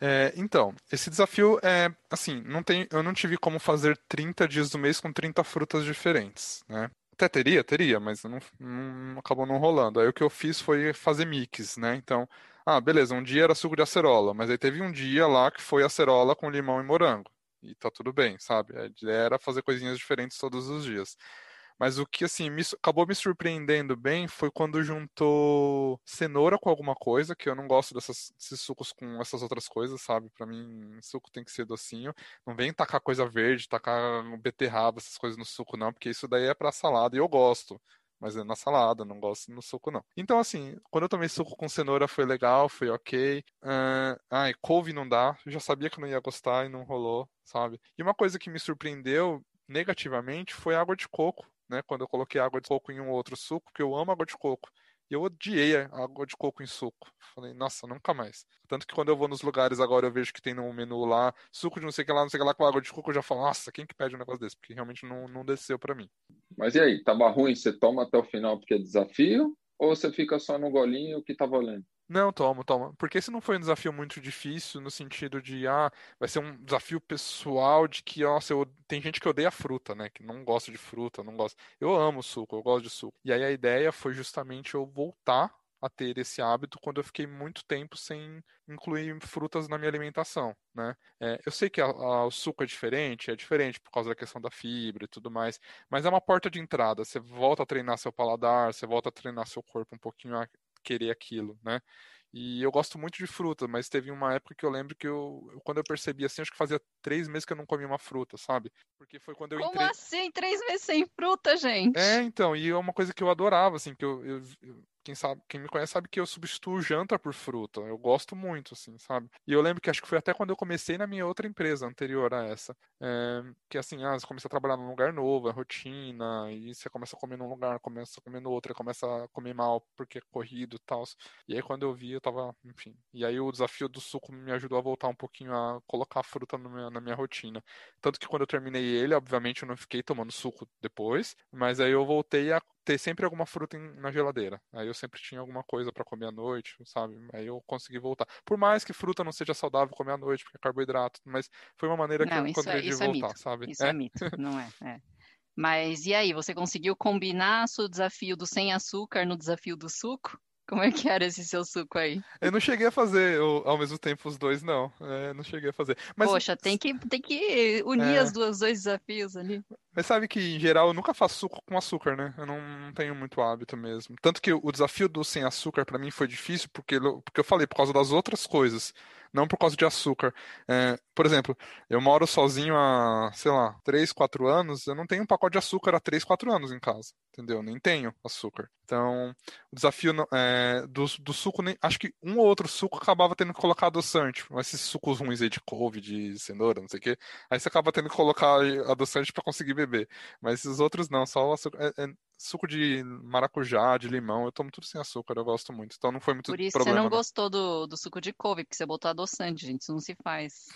É, então, esse desafio é assim, não tem, eu não tive como fazer 30 dias do mês com 30 frutas diferentes, né? Até teria, teria, mas não, não, acabou não rolando. Aí o que eu fiz foi fazer mix, né? Então, ah, beleza, um dia era suco de acerola, mas aí teve um dia lá que foi acerola com limão e morango. E tá tudo bem, sabe? A ideia era fazer coisinhas diferentes todos os dias. Mas o que, assim, me, acabou me surpreendendo bem foi quando juntou cenoura com alguma coisa, que eu não gosto dessas, desses sucos com essas outras coisas, sabe? Para mim, suco tem que ser docinho. Não vem tacar coisa verde, tacar beterraba, essas coisas no suco, não, porque isso daí é pra salada e eu gosto mas é na salada, não gosto no suco, não. Então, assim, quando eu tomei suco com cenoura foi legal, foi ok. Uh, ai, couve não dá, eu já sabia que não ia gostar e não rolou, sabe? E uma coisa que me surpreendeu negativamente foi água de coco né? Quando eu coloquei água de coco em um outro suco, que eu amo água de coco. E eu odiei a água de coco em suco. Falei, nossa, nunca mais. Tanto que quando eu vou nos lugares agora, eu vejo que tem no menu lá, suco de não sei o que lá, não sei o que lá com água de coco, eu já falo, nossa, quem que pede um negócio desse? Porque realmente não, não desceu para mim. Mas e aí, tava ruim? Você toma até o final porque é desafio? Ou você fica só no golinho que tá valendo? Não, toma, toma. Porque esse não foi um desafio muito difícil no sentido de, ah, vai ser um desafio pessoal de que, nossa, eu... tem gente que odeia fruta, né? Que não gosta de fruta, não gosta. Eu amo suco, eu gosto de suco. E aí a ideia foi justamente eu voltar a ter esse hábito quando eu fiquei muito tempo sem incluir frutas na minha alimentação, né? É, eu sei que a, a, o suco é diferente, é diferente por causa da questão da fibra e tudo mais, mas é uma porta de entrada. Você volta a treinar seu paladar, você volta a treinar seu corpo um pouquinho a querer aquilo, né? E eu gosto muito de fruta, mas teve uma época que eu lembro que eu, quando eu percebi assim, acho que fazia três meses que eu não comia uma fruta, sabe? Porque foi quando eu Como entrei... assim, três meses sem fruta, gente? É, então, e é uma coisa que eu adorava, assim, que eu, eu, quem sabe, quem me conhece sabe que eu substituo janta por fruta. Eu gosto muito, assim, sabe? E eu lembro que acho que foi até quando eu comecei na minha outra empresa anterior a essa. É, que assim, ah, você começa a trabalhar num lugar novo, é rotina, e você começa a comer num lugar, começa a comer no outro, começa a comer mal porque é corrido e tal. E aí quando eu vi, eu tava, enfim. E aí o desafio do suco me ajudou a voltar um pouquinho a colocar fruta minha, na minha rotina. Tanto que quando eu terminei ele, obviamente eu não fiquei tomando suco depois, mas aí eu voltei a ter sempre alguma fruta em, na geladeira. Aí eu sempre tinha alguma coisa para comer à noite, sabe? Aí eu consegui voltar. Por mais que fruta não seja saudável comer à noite, porque é carboidrato, mas foi uma maneira que eu encontrei é, de voltar, é mito. sabe? Isso é? é mito, não é, é. Mas e aí, você conseguiu combinar o desafio do sem açúcar no desafio do suco? Como é que era esse seu suco aí? Eu não cheguei a fazer eu, ao mesmo tempo os dois, não. É, não cheguei a fazer. Mas, Poxa, tem que, tem que unir é... as duas, dois desafios ali. Mas sabe que, em geral, eu nunca faço suco com açúcar, né? Eu não, não tenho muito hábito mesmo. Tanto que o desafio do sem açúcar para mim foi difícil, porque, porque eu falei, por causa das outras coisas não por causa de açúcar. É, por exemplo, eu moro sozinho há, sei lá, 3, 4 anos, eu não tenho um pacote de açúcar há 3, 4 anos em casa, entendeu? Nem tenho açúcar. Então, o desafio é, do, do suco, nem, acho que um ou outro suco acabava tendo que colocar adoçante, esses sucos ruins aí de couve, de cenoura, não sei o quê, aí você acaba tendo que colocar adoçante para conseguir. Mas esses outros não, só o açúcar. É, é, suco de maracujá, de limão, eu tomo tudo sem açúcar, eu gosto muito. Então não foi muito Por isso problema, você não, não, gostou do, do suco de couve, porque você botou adoçante, gente, isso não se faz.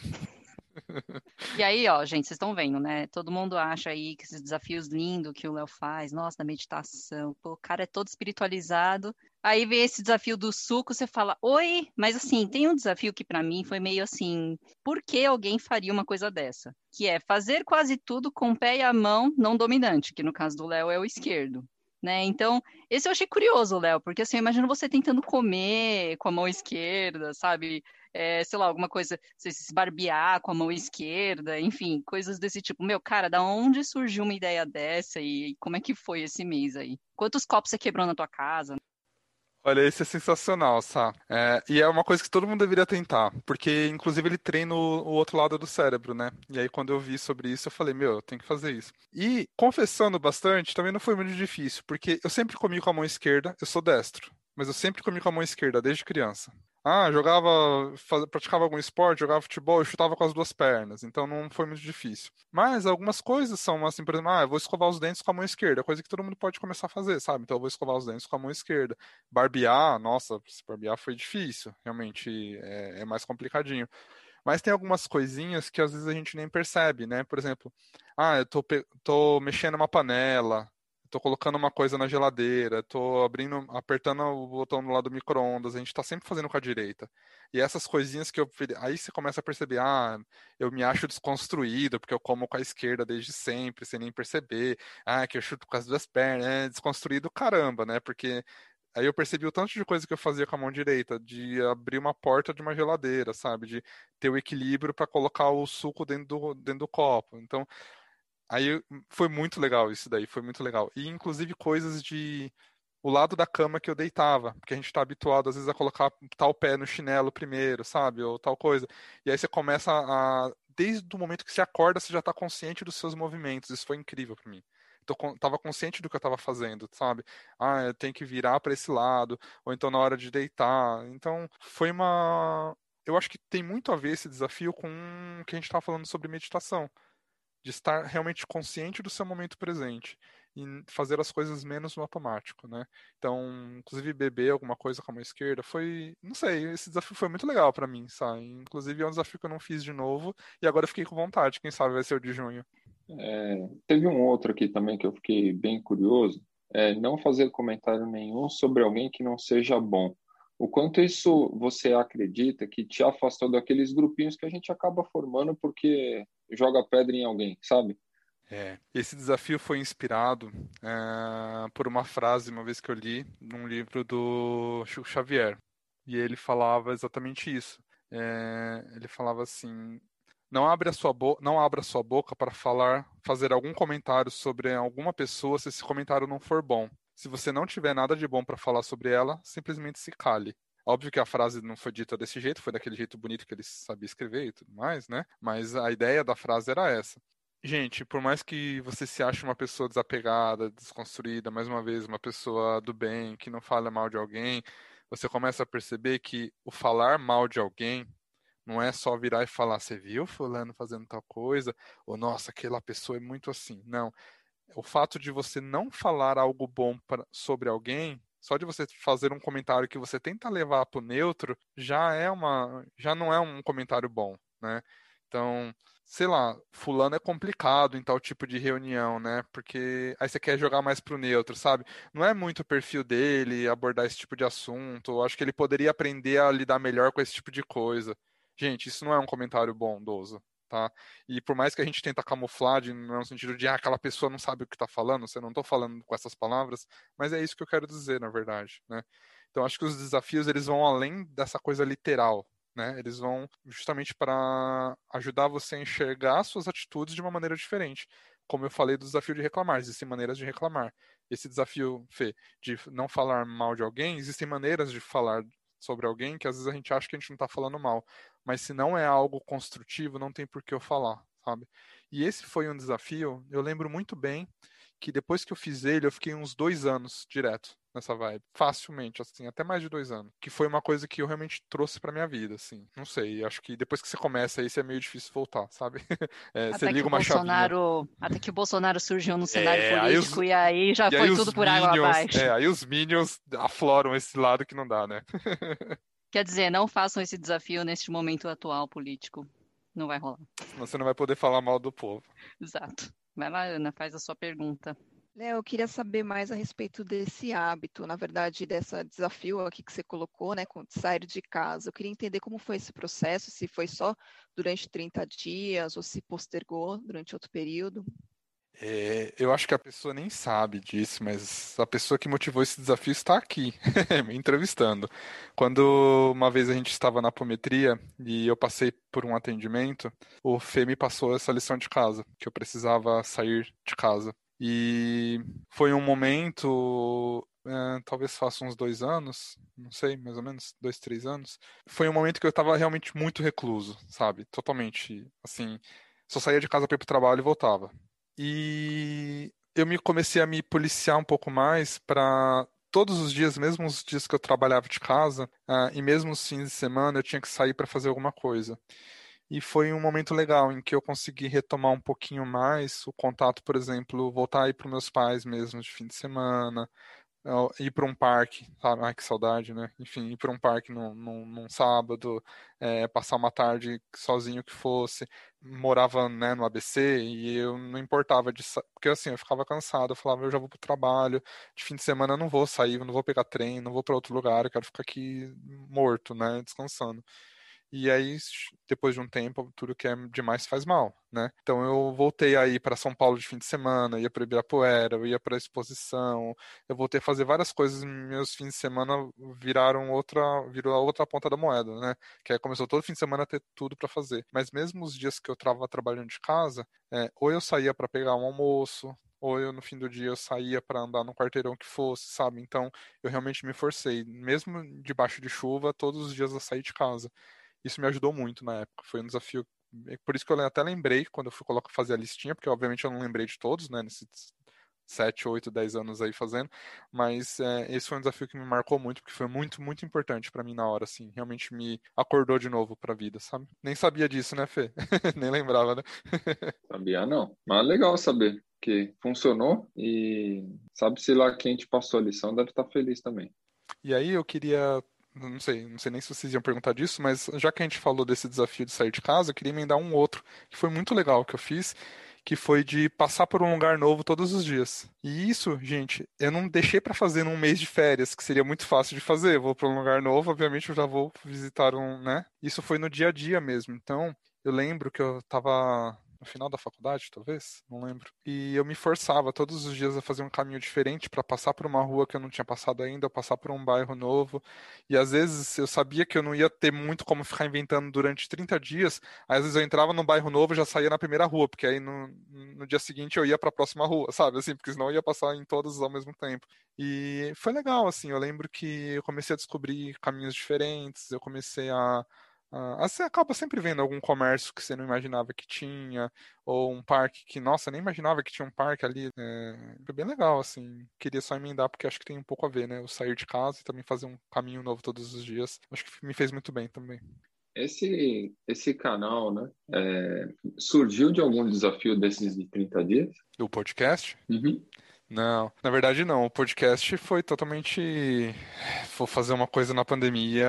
e aí, ó, gente, vocês estão vendo, né? Todo mundo acha aí que esses desafios lindos que o Léo faz, nossa, da meditação, pô, o cara é todo espiritualizado. Aí vem esse desafio do suco, você fala, oi, mas assim, tem um desafio que para mim foi meio assim, por que alguém faria uma coisa dessa? Que é fazer quase tudo com o pé e a mão não dominante, que no caso do Léo é o esquerdo. Né? Então, esse eu achei curioso, Léo, porque assim, eu imagino você tentando comer com a mão esquerda, sabe? é, sei lá, alguma coisa, se barbear com a mão esquerda, enfim, coisas desse tipo. Meu, cara, da onde surgiu uma ideia dessa e como é que foi esse mês aí? Quantos copos você quebrou na tua casa? Olha, esse é sensacional, Sá. É, e é uma coisa que todo mundo deveria tentar, porque inclusive ele treina o, o, outro lado do cérebro, né? E aí quando eu vi sobre isso, eu falei, meu, eu tenho que fazer isso. E confessando bastante, também não foi muito difícil, porque eu sempre comi com a mão esquerda, eu sou destro mas eu sempre comi com a mão esquerda desde criança. Ah, jogava, faz, praticava algum esporte, jogava futebol, eu chutava com as duas pernas, então não foi muito difícil. Mas algumas coisas são assim, por exemplo, ah, eu vou escovar os dentes com a mão esquerda, coisa que todo mundo pode começar a fazer, sabe? Então eu vou escovar os dentes com a mão esquerda. Barbear, nossa, barbear foi difícil, realmente é, é mais complicadinho. Mas tem algumas coisinhas que às vezes a gente nem percebe, né? Por exemplo, ah, eu tô, tô mexendo uma panela, tô colocando uma coisa na geladeira, tô abrindo, apertando o botão do lado do micro-ondas, a gente tá sempre fazendo com a direita. E essas coisinhas que eu. Aí você começa a perceber, ah, eu me acho desconstruído, porque eu como com a esquerda desde sempre, sem nem perceber. Ah, que eu chuto com as duas pernas. É desconstruído caramba, né? Porque Aí eu percebi o tanto de coisa que eu fazia com a mão direita, de abrir uma porta de uma geladeira, sabe? De ter o equilíbrio para colocar o suco dentro do, dentro do copo. Então, Aí foi muito legal isso daí, foi muito legal. E inclusive coisas de o lado da cama que eu deitava, porque a gente está habituado às vezes a colocar tal pé no chinelo primeiro, sabe? Ou tal coisa. E aí você começa a desde o momento que você acorda, você já está consciente dos seus movimentos. Isso foi incrível para mim. Então, tava consciente do que eu estava fazendo, sabe? Ah, eu tenho que virar para esse lado, ou então na hora de deitar. Então, foi uma eu acho que tem muito a ver esse desafio com o que a gente estava falando sobre meditação de estar realmente consciente do seu momento presente e fazer as coisas menos no automático, né? Então, inclusive beber alguma coisa com a mão esquerda foi, não sei, esse desafio foi muito legal para mim, sabe? Inclusive é um desafio que eu não fiz de novo e agora eu fiquei com vontade, quem sabe vai ser o de junho. É, teve um outro aqui também que eu fiquei bem curioso, é não fazer comentário nenhum sobre alguém que não seja bom. O quanto isso você acredita que te afastou daqueles grupinhos que a gente acaba formando porque joga pedra em alguém, sabe? É, esse desafio foi inspirado é, por uma frase, uma vez que eu li, num livro do Chico Xavier. E ele falava exatamente isso. É, ele falava assim: não abra sua boca, não abra sua boca para falar, fazer algum comentário sobre alguma pessoa se esse comentário não for bom. Se você não tiver nada de bom para falar sobre ela, simplesmente se cale. Óbvio que a frase não foi dita desse jeito, foi daquele jeito bonito que ele sabia escrever e tudo mais, né? Mas a ideia da frase era essa. Gente, por mais que você se ache uma pessoa desapegada, desconstruída, mais uma vez, uma pessoa do bem, que não fala mal de alguém, você começa a perceber que o falar mal de alguém não é só virar e falar, você viu fulano fazendo tal coisa, ou nossa, aquela pessoa é muito assim. Não. O fato de você não falar algo bom pra, sobre alguém só de você fazer um comentário que você tenta levar para o neutro já é uma já não é um comentário bom, né? Então, sei lá, fulano é complicado em tal tipo de reunião, né? Porque aí você quer jogar mais pro neutro, sabe? Não é muito o perfil dele abordar esse tipo de assunto. Acho que ele poderia aprender a lidar melhor com esse tipo de coisa. Gente, isso não é um comentário bondoso, tá? E por mais que a gente tenta camuflar de, no sentido de ah, aquela pessoa não sabe o que está falando, você não estou falando com essas palavras, mas é isso que eu quero dizer, na verdade, né? Então acho que os desafios eles vão além dessa coisa literal, né? Eles vão justamente para ajudar você a enxergar suas atitudes de uma maneira diferente. Como eu falei do desafio de reclamar, existem maneiras de reclamar. Esse desafio, Fê, de não falar mal de alguém, existem maneiras de falar sobre alguém que às vezes a gente acha que a gente não está falando mal mas se não é algo construtivo, não tem por que eu falar, sabe? E esse foi um desafio, eu lembro muito bem que depois que eu fiz ele, eu fiquei uns dois anos direto nessa vibe, facilmente, assim, até mais de dois anos, que foi uma coisa que eu realmente trouxe pra minha vida, assim, não sei, acho que depois que você começa isso é meio difícil voltar, sabe? É, você liga uma Bolsonaro, chavinha. Até que o Bolsonaro surgiu no cenário é, político aí os, e aí já e foi aí tudo por minions, água abaixo. É, aí os Minions afloram esse lado que não dá, né? Quer dizer, não façam esse desafio neste momento atual político. Não vai rolar. Você não vai poder falar mal do povo. Exato. Vai lá, Ana, faz a sua pergunta. Léo, eu queria saber mais a respeito desse hábito, na verdade, desse desafio aqui que você colocou, né, com sair de casa. Eu queria entender como foi esse processo, se foi só durante 30 dias ou se postergou durante outro período. É, eu acho que a pessoa nem sabe disso, mas a pessoa que motivou esse desafio está aqui, me entrevistando. Quando uma vez a gente estava na apometria e eu passei por um atendimento, o Fê me passou essa lição de casa, que eu precisava sair de casa. E foi um momento, é, talvez faça uns dois anos, não sei, mais ou menos, dois, três anos. Foi um momento que eu estava realmente muito recluso, sabe? Totalmente, assim, só saía de casa para ir para o trabalho e voltava. E eu me comecei a me policiar um pouco mais para todos os dias, mesmo os dias que eu trabalhava de casa, uh, e mesmo os fins de semana, eu tinha que sair para fazer alguma coisa. E foi um momento legal em que eu consegui retomar um pouquinho mais o contato, por exemplo, voltar aí para meus pais mesmo de fim de semana, ir para um parque, sabe? Ai, que saudade, né? Enfim, ir para um parque num, num, num sábado, é, passar uma tarde sozinho que fosse. Morava né, no ABC e eu não importava de porque assim, eu ficava cansado, eu falava, eu já vou pro trabalho, de fim de semana eu não vou sair, não vou pegar trem, não vou para outro lugar, eu quero ficar aqui morto, né, descansando. E aí, depois de um tempo, tudo que é demais faz mal, né? Então eu voltei aí para São Paulo de fim de semana, ia para Ibirapuera, eu ia para exposição, eu voltei a fazer várias coisas, meus fins de semana viraram outra, virou a outra ponta da moeda, né? Que aí começou todo fim de semana a ter tudo para fazer. Mas mesmo os dias que eu estava trabalhando de casa, é, ou eu saía para pegar um almoço, ou eu no fim do dia eu saía para andar no quarteirão que fosse, sabe? Então eu realmente me forcei, mesmo debaixo de chuva, todos os dias eu saí de casa. Isso me ajudou muito na época. Foi um desafio. Por isso que eu até lembrei quando eu fui colocar, fazer a listinha, porque obviamente eu não lembrei de todos, né? Nesses 7, 8, 10 anos aí fazendo, mas é, esse foi um desafio que me marcou muito, porque foi muito, muito importante para mim na hora, assim, realmente me acordou de novo pra vida, sabe? Nem sabia disso, né, Fê? Nem lembrava, né? sabia não, mas legal saber que funcionou e sabe-se lá quem te passou a lição deve estar feliz também. E aí eu queria não sei, não sei nem se vocês iam perguntar disso, mas já que a gente falou desse desafio de sair de casa, eu queria emendar um outro que foi muito legal que eu fiz, que foi de passar por um lugar novo todos os dias. E isso, gente, eu não deixei para fazer num mês de férias, que seria muito fácil de fazer. Eu vou para um lugar novo, obviamente eu já vou visitar um, né? Isso foi no dia a dia mesmo. Então, eu lembro que eu tava no final da faculdade, talvez, não lembro. E eu me forçava todos os dias a fazer um caminho diferente para passar por uma rua que eu não tinha passado ainda, passar por um bairro novo. E às vezes eu sabia que eu não ia ter muito como ficar inventando durante 30 dias. Às vezes eu entrava num bairro novo e já saía na primeira rua, porque aí no, no dia seguinte eu ia para a próxima rua, sabe? Assim, porque senão eu ia passar em todas ao mesmo tempo. E foi legal, assim. Eu lembro que eu comecei a descobrir caminhos diferentes, eu comecei a ah, você acaba sempre vendo algum comércio que você não imaginava que tinha, ou um parque que, nossa, nem imaginava que tinha um parque ali. É, foi bem legal, assim. Queria só emendar, porque acho que tem um pouco a ver, né? O sair de casa e também fazer um caminho novo todos os dias. Acho que me fez muito bem também. Esse, esse canal, né? É, surgiu de algum desafio desses de 30 dias? Do podcast? Uhum. Não, na verdade não. O podcast foi totalmente. Vou fazer uma coisa na pandemia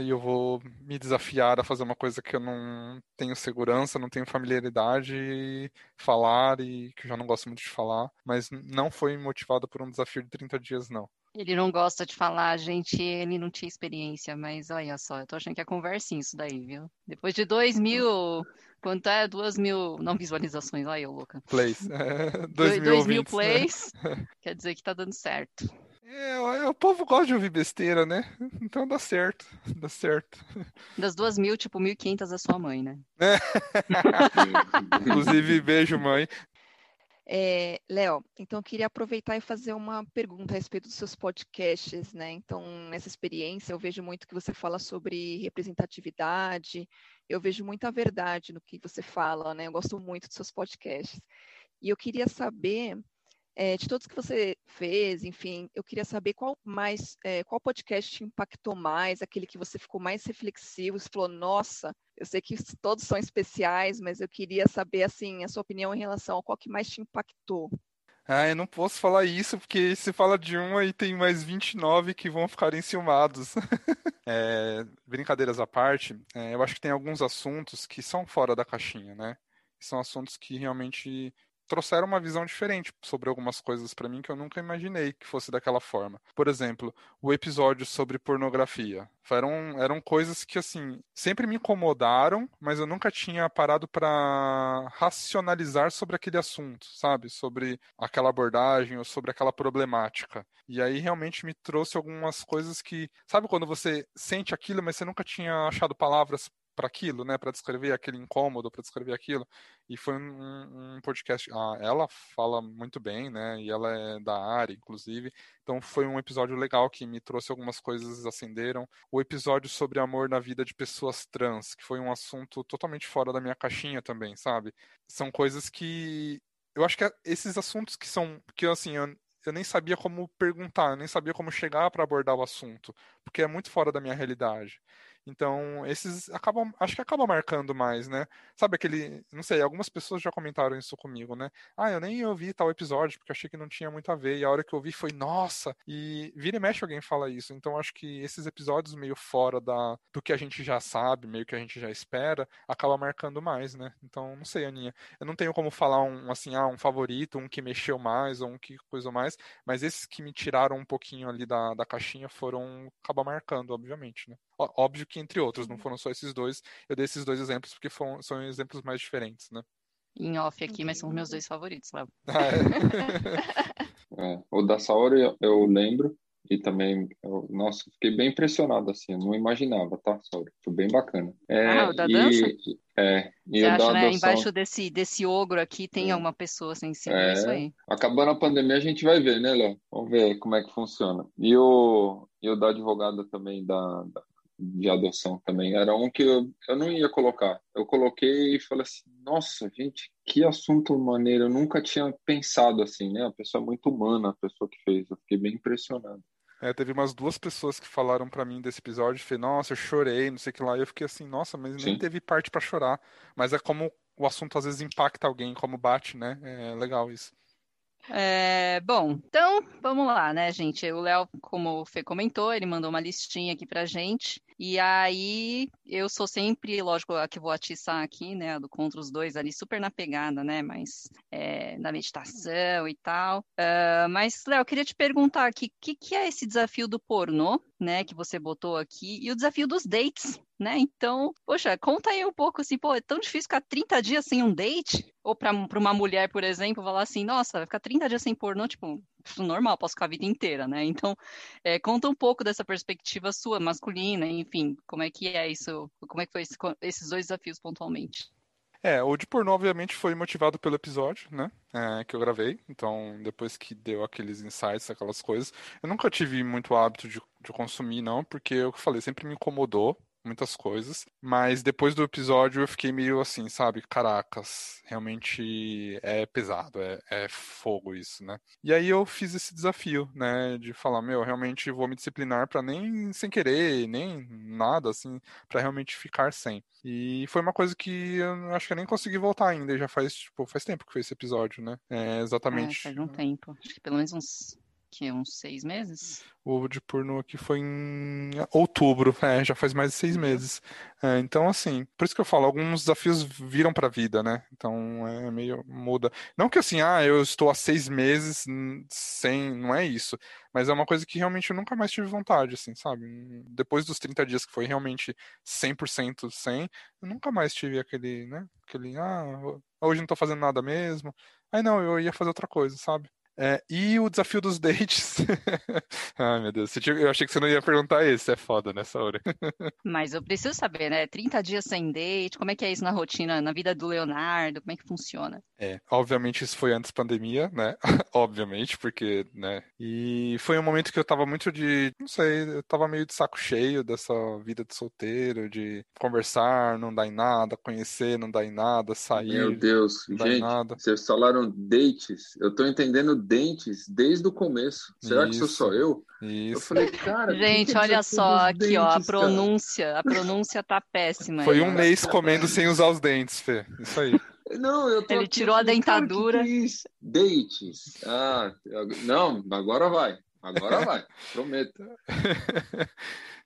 e eu vou me desafiar a fazer uma coisa que eu não tenho segurança, não tenho familiaridade, falar e que eu já não gosto muito de falar. Mas não foi motivado por um desafio de 30 dias, não. Ele não gosta de falar, gente, ele não tinha experiência, mas olha só, eu tô achando que é conversinha isso daí, viu? Depois de dois mil Quanto é duas mil, não visualizações, aí eu louca. Plays. É, dois, mil, dois mil né? plays, né? quer dizer que tá dando certo. É, o povo gosta de ouvir besteira, né? Então dá certo, dá certo. Das duas mil, tipo, mil quinhentas é sua mãe, né? É. Inclusive, beijo, mãe. É, Léo, então eu queria aproveitar e fazer uma pergunta a respeito dos seus podcasts, né? Então, nessa experiência, eu vejo muito que você fala sobre representatividade, eu vejo muita verdade no que você fala, né? Eu gosto muito dos seus podcasts. E eu queria saber, é, de todos que você fez, enfim, eu queria saber qual mais, é, qual podcast te impactou mais, aquele que você ficou mais reflexivo, você falou, nossa, eu sei que todos são especiais, mas eu queria saber, assim, a sua opinião em relação a qual que mais te impactou. Ah, eu não posso falar isso, porque se fala de um aí tem mais 29 que vão ficar enciumados. é, brincadeiras à parte, é, eu acho que tem alguns assuntos que são fora da caixinha, né? São assuntos que realmente trouxeram uma visão diferente sobre algumas coisas para mim que eu nunca imaginei que fosse daquela forma. Por exemplo, o episódio sobre pornografia. Eram, eram coisas que, assim, sempre me incomodaram, mas eu nunca tinha parado para racionalizar sobre aquele assunto, sabe? Sobre aquela abordagem ou sobre aquela problemática. E aí realmente me trouxe algumas coisas que, sabe quando você sente aquilo, mas você nunca tinha achado palavras para aquilo, né, para descrever aquele incômodo, para descrever aquilo. E foi um, um podcast. Ah, ela fala muito bem, né, e ela é da área, inclusive. Então foi um episódio legal que me trouxe algumas coisas acenderam. O episódio sobre amor na vida de pessoas trans, que foi um assunto totalmente fora da minha caixinha também, sabe? São coisas que eu acho que é esses assuntos que são que assim eu, eu nem sabia como perguntar, eu nem sabia como chegar para abordar o assunto, porque é muito fora da minha realidade. Então, esses acabam, acho que acaba marcando mais, né? Sabe aquele, não sei, algumas pessoas já comentaram isso comigo, né? Ah, eu nem ouvi tal episódio porque achei que não tinha muito a ver, e a hora que eu ouvi foi, nossa, e vira e mexe alguém fala isso. Então, acho que esses episódios meio fora da, do que a gente já sabe, meio que a gente já espera, acaba marcando mais, né? Então, não sei, Aninha, eu não tenho como falar um, assim, ah, um favorito, um que mexeu mais, ou um que coisa mais, mas esses que me tiraram um pouquinho ali da, da caixinha foram, acaba marcando, obviamente, né? Óbvio que entre outros, não uhum. foram só esses dois. Eu dei esses dois exemplos porque foram, são exemplos mais diferentes, né? Em off aqui, mas são meus dois favoritos, Léo. Ah, é? é, o da Saori eu, eu lembro, e também, eu, nossa, fiquei bem impressionado, assim, eu não imaginava, tá, Saori? Foi bem bacana. É, ah, o da e, dança? É, e Você acha, né, embaixo desse, desse ogro aqui tem é. uma pessoa sensível, é, isso aí. Acabando a pandemia a gente vai ver, né, Léo? Vamos ver como é que funciona. E o, e o da advogada também, da, da de adoção também. Era um que eu, eu não ia colocar. Eu coloquei e falei assim, nossa, gente, que assunto maneiro. Eu nunca tinha pensado assim, né? A pessoa é muito humana, a pessoa que fez. Eu fiquei bem impressionado. É, teve umas duas pessoas que falaram para mim desse episódio, falei, nossa, eu chorei, não sei o que lá. E eu fiquei assim, nossa, mas nem Sim. teve parte para chorar. Mas é como o assunto às vezes impacta alguém, como bate, né? É legal isso. É, bom, então vamos lá, né, gente? O Léo, como o Fê comentou, ele mandou uma listinha aqui pra gente. E aí eu sou sempre, lógico, a que vou atiçar aqui, né? Do contra os dois ali, super na pegada, né? Mas é, na meditação e tal. Uh, mas, Léo, eu queria te perguntar aqui, o que, que é esse desafio do pornô, né? Que você botou aqui, e o desafio dos dates, né? Então, poxa, conta aí um pouco assim, pô, é tão difícil ficar 30 dias sem um date? Ou para uma mulher, por exemplo, falar assim, nossa, ficar 30 dias sem pornô, tipo, normal, posso ficar a vida inteira, né? Então, é, conta um pouco dessa perspectiva sua, masculina, enfim, como é que é isso, como é que foi esse, esses dois desafios pontualmente? É, o de pornô, obviamente, foi motivado pelo episódio, né? É, que eu gravei. Então, depois que deu aqueles insights, aquelas coisas. Eu nunca tive muito hábito de, de consumir, não, porque eu falei, sempre me incomodou muitas coisas, mas depois do episódio eu fiquei meio assim, sabe? Caracas, realmente é pesado, é, é fogo isso, né? E aí eu fiz esse desafio, né? De falar, meu, realmente vou me disciplinar para nem sem querer, nem nada, assim, para realmente ficar sem. E foi uma coisa que eu acho que eu nem consegui voltar ainda, já faz, tipo, faz tempo que foi esse episódio, né? É, exatamente. É, faz um tempo, acho que pelo menos uns que uns seis meses? O ovo de pornô aqui foi em outubro, é, já faz mais de seis uhum. meses. É, então, assim, por isso que eu falo, alguns desafios viram pra vida, né? Então, é meio muda. Não que assim, ah, eu estou há seis meses sem, não é isso. Mas é uma coisa que realmente eu nunca mais tive vontade, assim, sabe? Depois dos 30 dias que foi realmente 100% sem, eu nunca mais tive aquele, né? Aquele, ah, hoje não tô fazendo nada mesmo. Aí não, eu ia fazer outra coisa, sabe? É, e o desafio dos dates. Ai, meu Deus. Eu achei que você não ia perguntar esse. É foda nessa hora. Mas eu preciso saber, né? 30 dias sem date, como é que é isso na rotina, na vida do Leonardo? Como é que funciona? É, obviamente isso foi antes da pandemia, né? obviamente, porque, né? E foi um momento que eu tava muito de. Não sei, eu tava meio de saco cheio dessa vida de solteiro, de conversar, não dar em nada, conhecer, não dar em nada, sair. Meu Deus, gente, vocês falaram dates. Eu tô entendendo dentes desde o começo. Será isso, que sou só eu? Isso. Eu falei, cara. Gente, que olha só aqui, dentes, ó, a pronúncia. Cara? A pronúncia tá péssima. Foi um mês comendo sem usar os dentes, Fê. Isso aí. Não, eu tô Ele tirou a dentadura. Que que é Dentes. Ah, não, agora vai. Agora vai, prometo.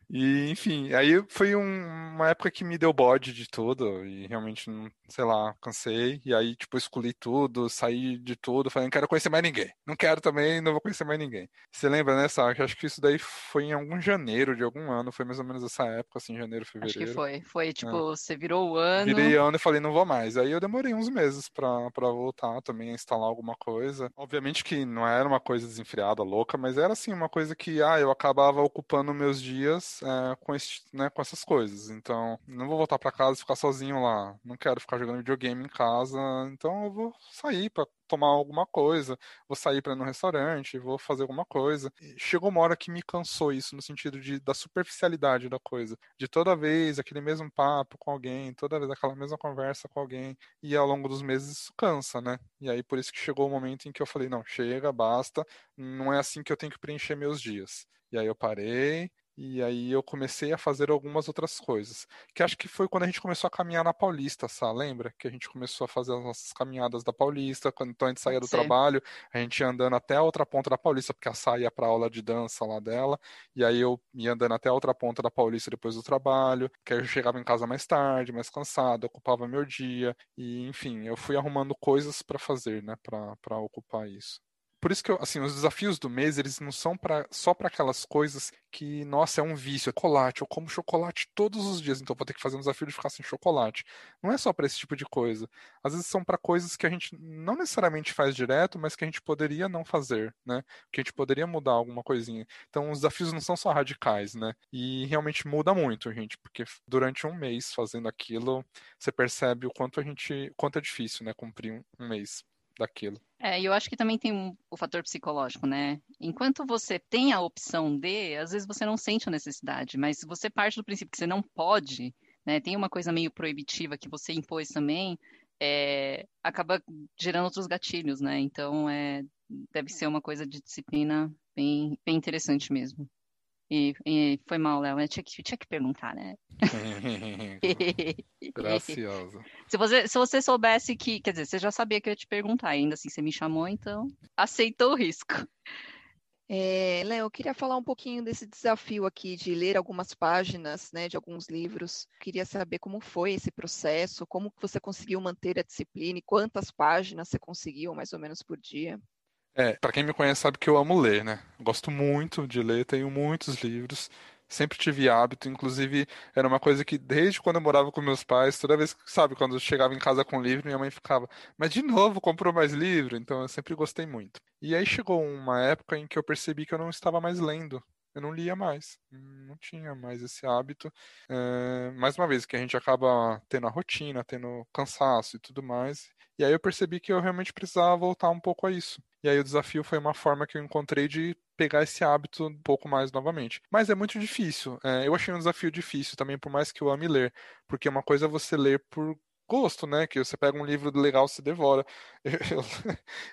E, enfim, aí foi um, uma época que me deu bode de tudo e realmente, sei lá, cansei. E aí, tipo, escolhi tudo, saí de tudo, falei, não quero conhecer mais ninguém. Não quero também, não vou conhecer mais ninguém. Você lembra, né, Sá? Acho que isso daí foi em algum janeiro de algum ano, foi mais ou menos essa época, assim, janeiro, fevereiro. Acho que foi. Foi, tipo, é. você virou o ano. Virei ano e falei, não vou mais. Aí eu demorei uns meses pra, pra voltar também a instalar alguma coisa. Obviamente que não era uma coisa desenfreada, louca, mas era, assim, uma coisa que, ah, eu acabava ocupando meus dias é, com, esse, né, com essas coisas. Então, não vou voltar para casa e ficar sozinho lá. Não quero ficar jogando videogame em casa. Então, eu vou sair para tomar alguma coisa, vou sair para ir no restaurante, vou fazer alguma coisa. E chegou uma hora que me cansou isso, no sentido de, da superficialidade da coisa. De toda vez aquele mesmo papo com alguém, toda vez aquela mesma conversa com alguém. E ao longo dos meses isso cansa, né? E aí por isso que chegou o momento em que eu falei: não, chega, basta, não é assim que eu tenho que preencher meus dias. E aí eu parei, e aí eu comecei a fazer algumas outras coisas. Que acho que foi quando a gente começou a caminhar na Paulista, sabe? Lembra? Que a gente começou a fazer as nossas caminhadas da Paulista. Quando então a gente saía do trabalho, a gente ia andando até a outra ponta da Paulista, porque a saía para aula de dança lá dela. E aí eu ia andando até a outra ponta da Paulista depois do trabalho. Que aí eu chegava em casa mais tarde, mais cansado, ocupava meu dia. E enfim, eu fui arrumando coisas para fazer, né? Para ocupar isso por isso que eu, assim, os desafios do mês, eles não são pra, só para aquelas coisas que, nossa, é um vício, é chocolate, eu como chocolate todos os dias, então vou ter que fazer um desafio de ficar sem chocolate. Não é só para esse tipo de coisa. Às vezes são para coisas que a gente não necessariamente faz direto, mas que a gente poderia não fazer, né? Que a gente poderia mudar alguma coisinha. Então os desafios não são só radicais, né? E realmente muda muito, gente, porque durante um mês fazendo aquilo, você percebe o quanto a gente, quanto é difícil, né, cumprir um, um mês daquilo. É, e eu acho que também tem um, o fator psicológico, né? Enquanto você tem a opção de, às vezes você não sente a necessidade, mas se você parte do princípio que você não pode, né? Tem uma coisa meio proibitiva que você impôs também, é, acaba gerando outros gatilhos, né? Então, é, deve ser uma coisa de disciplina bem, bem interessante mesmo. E, e foi mal, Léo. Eu tinha que, tinha que perguntar, né? Graciosa. se, você, se você soubesse que. Quer dizer, você já sabia que eu ia te perguntar, ainda assim você me chamou, então aceitou o risco. É, Léo, eu queria falar um pouquinho desse desafio aqui de ler algumas páginas, né, de alguns livros. Queria saber como foi esse processo, como você conseguiu manter a disciplina e quantas páginas você conseguiu, mais ou menos, por dia. É, para quem me conhece sabe que eu amo ler, né? Gosto muito de ler, tenho muitos livros, sempre tive hábito, inclusive era uma coisa que desde quando eu morava com meus pais, toda vez que, sabe, quando eu chegava em casa com livro, minha mãe ficava, mas de novo comprou mais livro? Então eu sempre gostei muito. E aí chegou uma época em que eu percebi que eu não estava mais lendo. Eu não lia mais, não tinha mais esse hábito. É, mais uma vez, que a gente acaba tendo a rotina, tendo cansaço e tudo mais. E aí eu percebi que eu realmente precisava voltar um pouco a isso. E aí o desafio foi uma forma que eu encontrei de pegar esse hábito um pouco mais novamente. Mas é muito difícil. É, eu achei um desafio difícil também, por mais que eu ame ler. Porque uma coisa é você ler por gosto, né? Que você pega um livro legal se devora.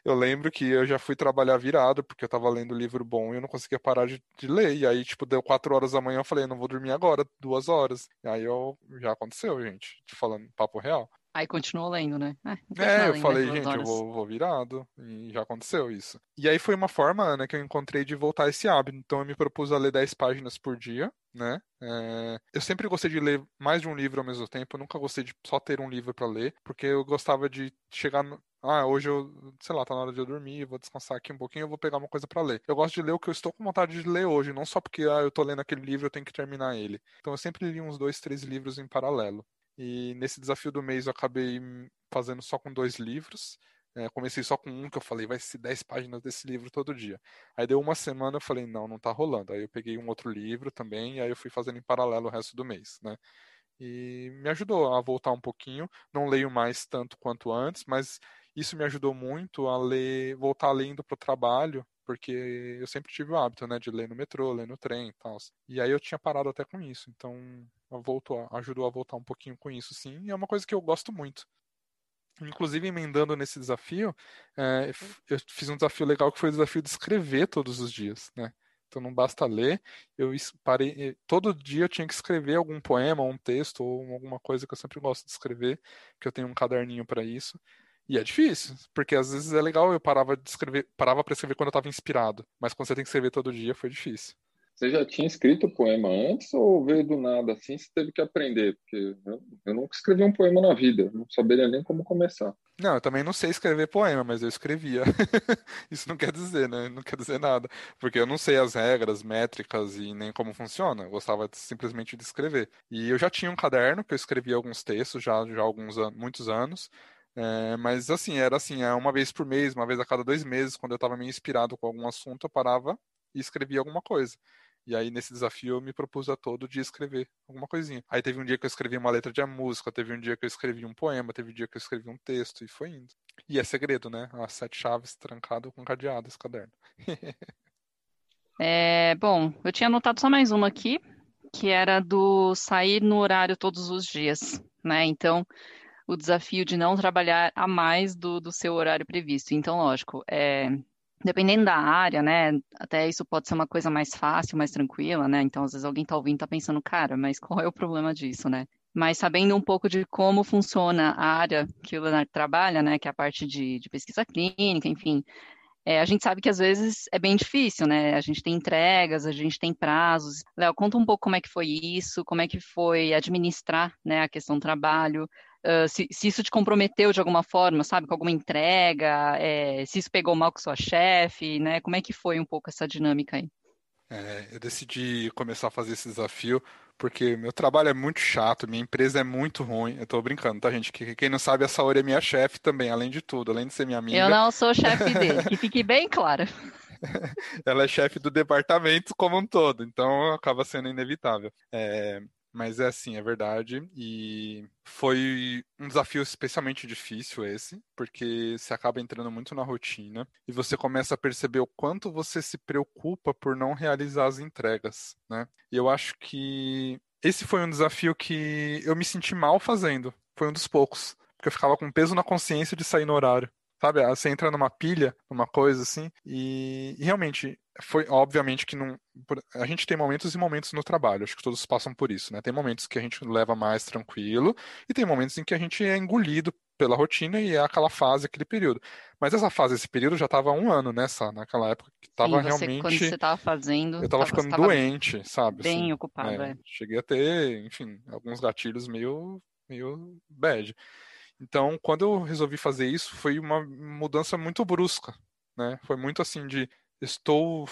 Eu, eu, lembro que eu já fui trabalhar virado, porque eu tava lendo livro bom e eu não conseguia parar de, de, ler. E aí, tipo, deu quatro horas da manhã, eu falei, não vou dormir agora, duas horas. E aí eu já aconteceu, gente, falando papo real. Aí continuou lendo, né? É, é eu falei, gente, eu vou, vou, virado. E já aconteceu isso. E aí foi uma forma, né, que eu encontrei de voltar esse hábito. Então eu me propus a ler 10 páginas por dia, né? É... Eu sempre gostei de ler mais de um livro ao mesmo tempo. Eu nunca gostei de só ter um livro para ler, porque eu gostava de chegar no... Ah, hoje eu, sei lá, tá na hora de eu dormir, vou descansar aqui um pouquinho, eu vou pegar uma coisa para ler. Eu gosto de ler o que eu estou com vontade de ler hoje, não só porque ah, eu tô lendo aquele livro, eu tenho que terminar ele. Então eu sempre li uns dois, três livros em paralelo. E nesse desafio do mês eu acabei fazendo só com dois livros. É, comecei só com um, que eu falei, vai ser 10 páginas desse livro todo dia. Aí deu uma semana, eu falei, não, não tá rolando. Aí eu peguei um outro livro também, e aí eu fui fazendo em paralelo o resto do mês, né? E me ajudou a voltar um pouquinho. Não leio mais tanto quanto antes, mas isso me ajudou muito a ler, voltar lendo para o trabalho, porque eu sempre tive o hábito, né, de ler no metrô, ler no trem e tal. E aí eu tinha parado até com isso, então voltou, ajudou a voltar um pouquinho com isso, sim, e é uma coisa que eu gosto muito. Inclusive, emendando nesse desafio, é, eu fiz um desafio legal que foi o desafio de escrever todos os dias, né? Então não basta ler, eu parei, todo dia eu tinha que escrever algum poema, um texto ou alguma coisa que eu sempre gosto de escrever, que eu tenho um caderninho para isso. E é difícil, porque às vezes é legal, eu parava de escrever, parava para escrever quando eu estava inspirado, mas quando você tem que escrever todo dia foi difícil. Você já tinha escrito poema antes ou veio do nada assim? Você teve que aprender? Porque eu, eu nunca escrevi um poema na vida, não saberia nem como começar. Não, eu também não sei escrever poema, mas eu escrevia. Isso não quer dizer, né? Não quer dizer nada. Porque eu não sei as regras, métricas e nem como funciona. Eu gostava de, simplesmente de escrever. E eu já tinha um caderno que eu escrevia alguns textos já, já há alguns muitos anos. É, mas assim, era assim, é uma vez por mês, uma vez a cada dois meses, quando eu estava meio inspirado com algum assunto, eu parava e escrevia alguma coisa. E aí, nesse desafio, eu me propus a todo dia escrever alguma coisinha. Aí teve um dia que eu escrevi uma letra de música, teve um dia que eu escrevi um poema, teve um dia que eu escrevi um texto, e foi indo. E é segredo, né? As sete chaves trancado com cadeado esse caderno. é, bom, eu tinha anotado só mais uma aqui, que era do sair no horário todos os dias, né? Então, o desafio de não trabalhar a mais do, do seu horário previsto. Então, lógico, é, dependendo da área, né? Até isso pode ser uma coisa mais fácil, mais tranquila, né? Então, às vezes alguém tá ouvindo e tá pensando, cara, mas qual é o problema disso, né? Mas sabendo um pouco de como funciona a área que o Leonardo trabalha, né? Que é a parte de, de pesquisa clínica, enfim. É, a gente sabe que às vezes é bem difícil, né? A gente tem entregas, a gente tem prazos. Léo, conta um pouco como é que foi isso, como é que foi administrar né, a questão do trabalho, uh, se, se, isso te comprometeu de alguma forma, sabe, com alguma entrega, é, se isso pegou mal com sua chefe, né? Como é que foi um pouco essa dinâmica aí? É, eu decidi começar a fazer esse desafio porque meu trabalho é muito chato, minha empresa é muito ruim. Eu tô brincando, tá, gente? Quem não sabe, a Saori é minha chefe também, além de tudo, além de ser minha amiga. Eu não sou chefe dele, que fique bem claro. Ela é chefe do departamento como um todo, então acaba sendo inevitável. É, mas é assim, é verdade. E foi um desafio especialmente difícil esse, porque você acaba entrando muito na rotina e você começa a perceber o quanto você se preocupa por não realizar as entregas, né? E eu acho que esse foi um desafio que eu me senti mal fazendo. Foi um dos poucos. Porque eu ficava com peso na consciência de sair no horário. Sabe? Você entra numa pilha, numa coisa assim, e, e realmente foi obviamente que não. A gente tem momentos e momentos no trabalho, acho que todos passam por isso, né? Tem momentos que a gente leva mais tranquilo e tem momentos em que a gente é engolido pela rotina e é aquela fase, aquele período. Mas essa fase, esse período já estava há um ano nessa, naquela época que estava realmente. Quando você estava fazendo. Eu estava ficando doente, sabe? Bem assim, ocupado, é. é. Cheguei a ter, enfim, alguns gatilhos meio, meio bad. Então, quando eu resolvi fazer isso, foi uma mudança muito brusca, né? Foi muito assim de estou,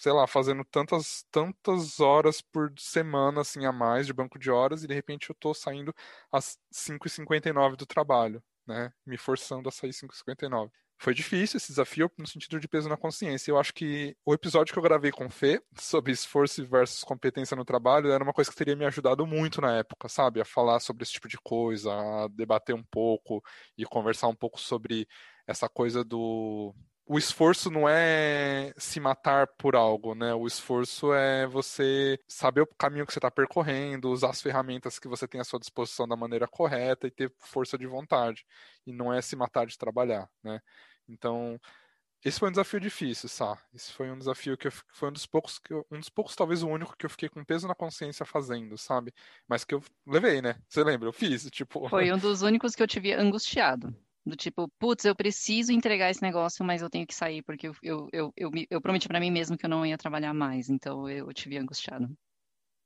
sei lá, fazendo tantas tantas horas por semana assim a mais de banco de horas e de repente eu estou saindo às 5h59 do trabalho, né? Me forçando a sair 5h59. Foi difícil esse desafio no sentido de peso na consciência. Eu acho que o episódio que eu gravei com o Fê sobre esforço versus competência no trabalho era uma coisa que teria me ajudado muito na época, sabe? A falar sobre esse tipo de coisa, a debater um pouco e conversar um pouco sobre essa coisa do o esforço não é se matar por algo, né? O esforço é você saber o caminho que você está percorrendo, usar as ferramentas que você tem à sua disposição da maneira correta e ter força de vontade. E não é se matar de trabalhar, né? Então, esse foi um desafio difícil, Sá. Esse foi um desafio que eu, foi um dos poucos, eu, um dos poucos, talvez o único que eu fiquei com peso na consciência fazendo, sabe? Mas que eu levei, né? Você lembra? Eu fiz, tipo. Foi um dos únicos que eu tive angustiado. Do tipo, putz, eu preciso entregar esse negócio, mas eu tenho que sair, porque eu, eu, eu, eu, eu prometi para mim mesmo que eu não ia trabalhar mais, então eu, tive angustiado.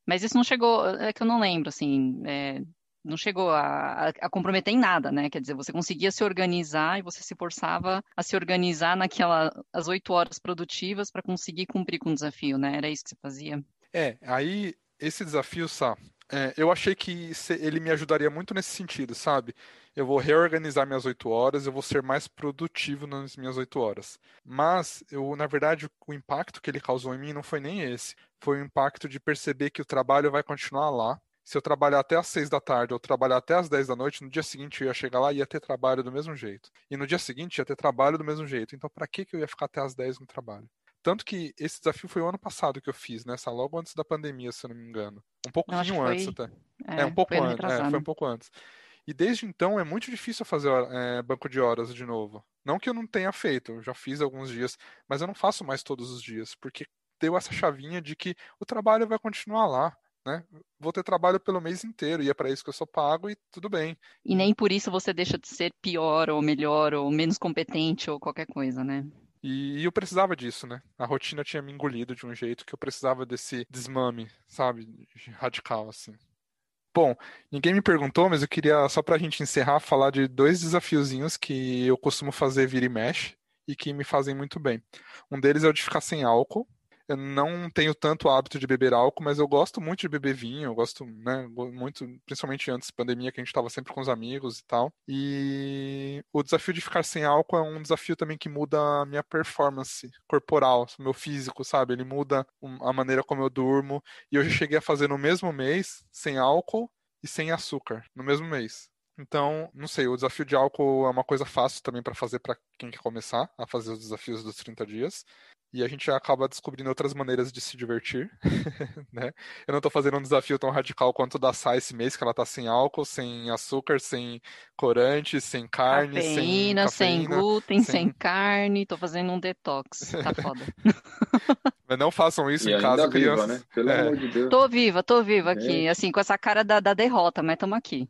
Mas isso não chegou, é que eu não lembro, assim, é, não chegou a, a, comprometer em nada, né? Quer dizer, você conseguia se organizar e você se forçava a se organizar naquelas as oito horas produtivas para conseguir cumprir com o desafio, né? Era isso que você fazia? É, aí esse desafio, Sá, é, eu achei que ele me ajudaria muito nesse sentido, sabe? Eu vou reorganizar minhas oito horas, eu vou ser mais produtivo nas minhas oito horas. Mas, eu, na verdade, o impacto que ele causou em mim não foi nem esse. Foi o impacto de perceber que o trabalho vai continuar lá. Se eu trabalhar até às seis da tarde ou trabalhar até às dez da noite, no dia seguinte eu ia chegar lá e ia ter trabalho do mesmo jeito. E no dia seguinte ia ter trabalho do mesmo jeito. Então, para que, que eu ia ficar até às dez no trabalho? Tanto que esse desafio foi o ano passado que eu fiz, nessa logo antes da pandemia, se eu não me engano. Um pouquinho antes foi... até. É, é um pouco antes. É, foi um pouco antes. E desde então é muito difícil fazer é, banco de horas de novo. Não que eu não tenha feito, eu já fiz alguns dias, mas eu não faço mais todos os dias, porque deu essa chavinha de que o trabalho vai continuar lá. Né? Vou ter trabalho pelo mês inteiro e é para isso que eu sou pago e tudo bem. E nem por isso você deixa de ser pior ou melhor ou menos competente ou qualquer coisa, né? E, eu precisava disso, né? A rotina tinha me engolido de um jeito que eu precisava desse desmame, sabe? Radical, assim. Bom, ninguém me perguntou, mas eu queria, só pra gente encerrar, falar de dois desafiozinhos que eu costumo fazer vira e mexe e que me fazem muito bem. Um deles é o de ficar sem álcool. Eu não tenho tanto hábito de beber álcool, mas eu gosto muito de beber vinho, eu gosto, né, muito, principalmente antes da pandemia, que a gente estava sempre com os amigos e tal. E o desafio de ficar sem álcool é um desafio também que muda a minha performance corporal, meu físico, sabe? Ele muda a maneira como eu durmo. E eu já cheguei a fazer no mesmo mês, sem álcool e sem açúcar, no mesmo mês. Então, não sei, o desafio de álcool é uma coisa fácil também para fazer para quem quer começar a fazer os desafios dos 30 dias. E a gente acaba descobrindo outras maneiras de se divertir, né? Eu não estou fazendo um desafio tão radical quanto o da Sai esse mês, que ela está sem álcool, sem açúcar, sem corante, sem carne, cafeína, sem, cafeína, sem glúten, sem... sem carne. Estou fazendo um detox, tá foda. Mas não façam isso e em casa, viva, crianças. Né? Pelo é. amor de Deus. Tô viva, tô viva aqui, é. assim, com essa cara da, da derrota, mas estamos aqui.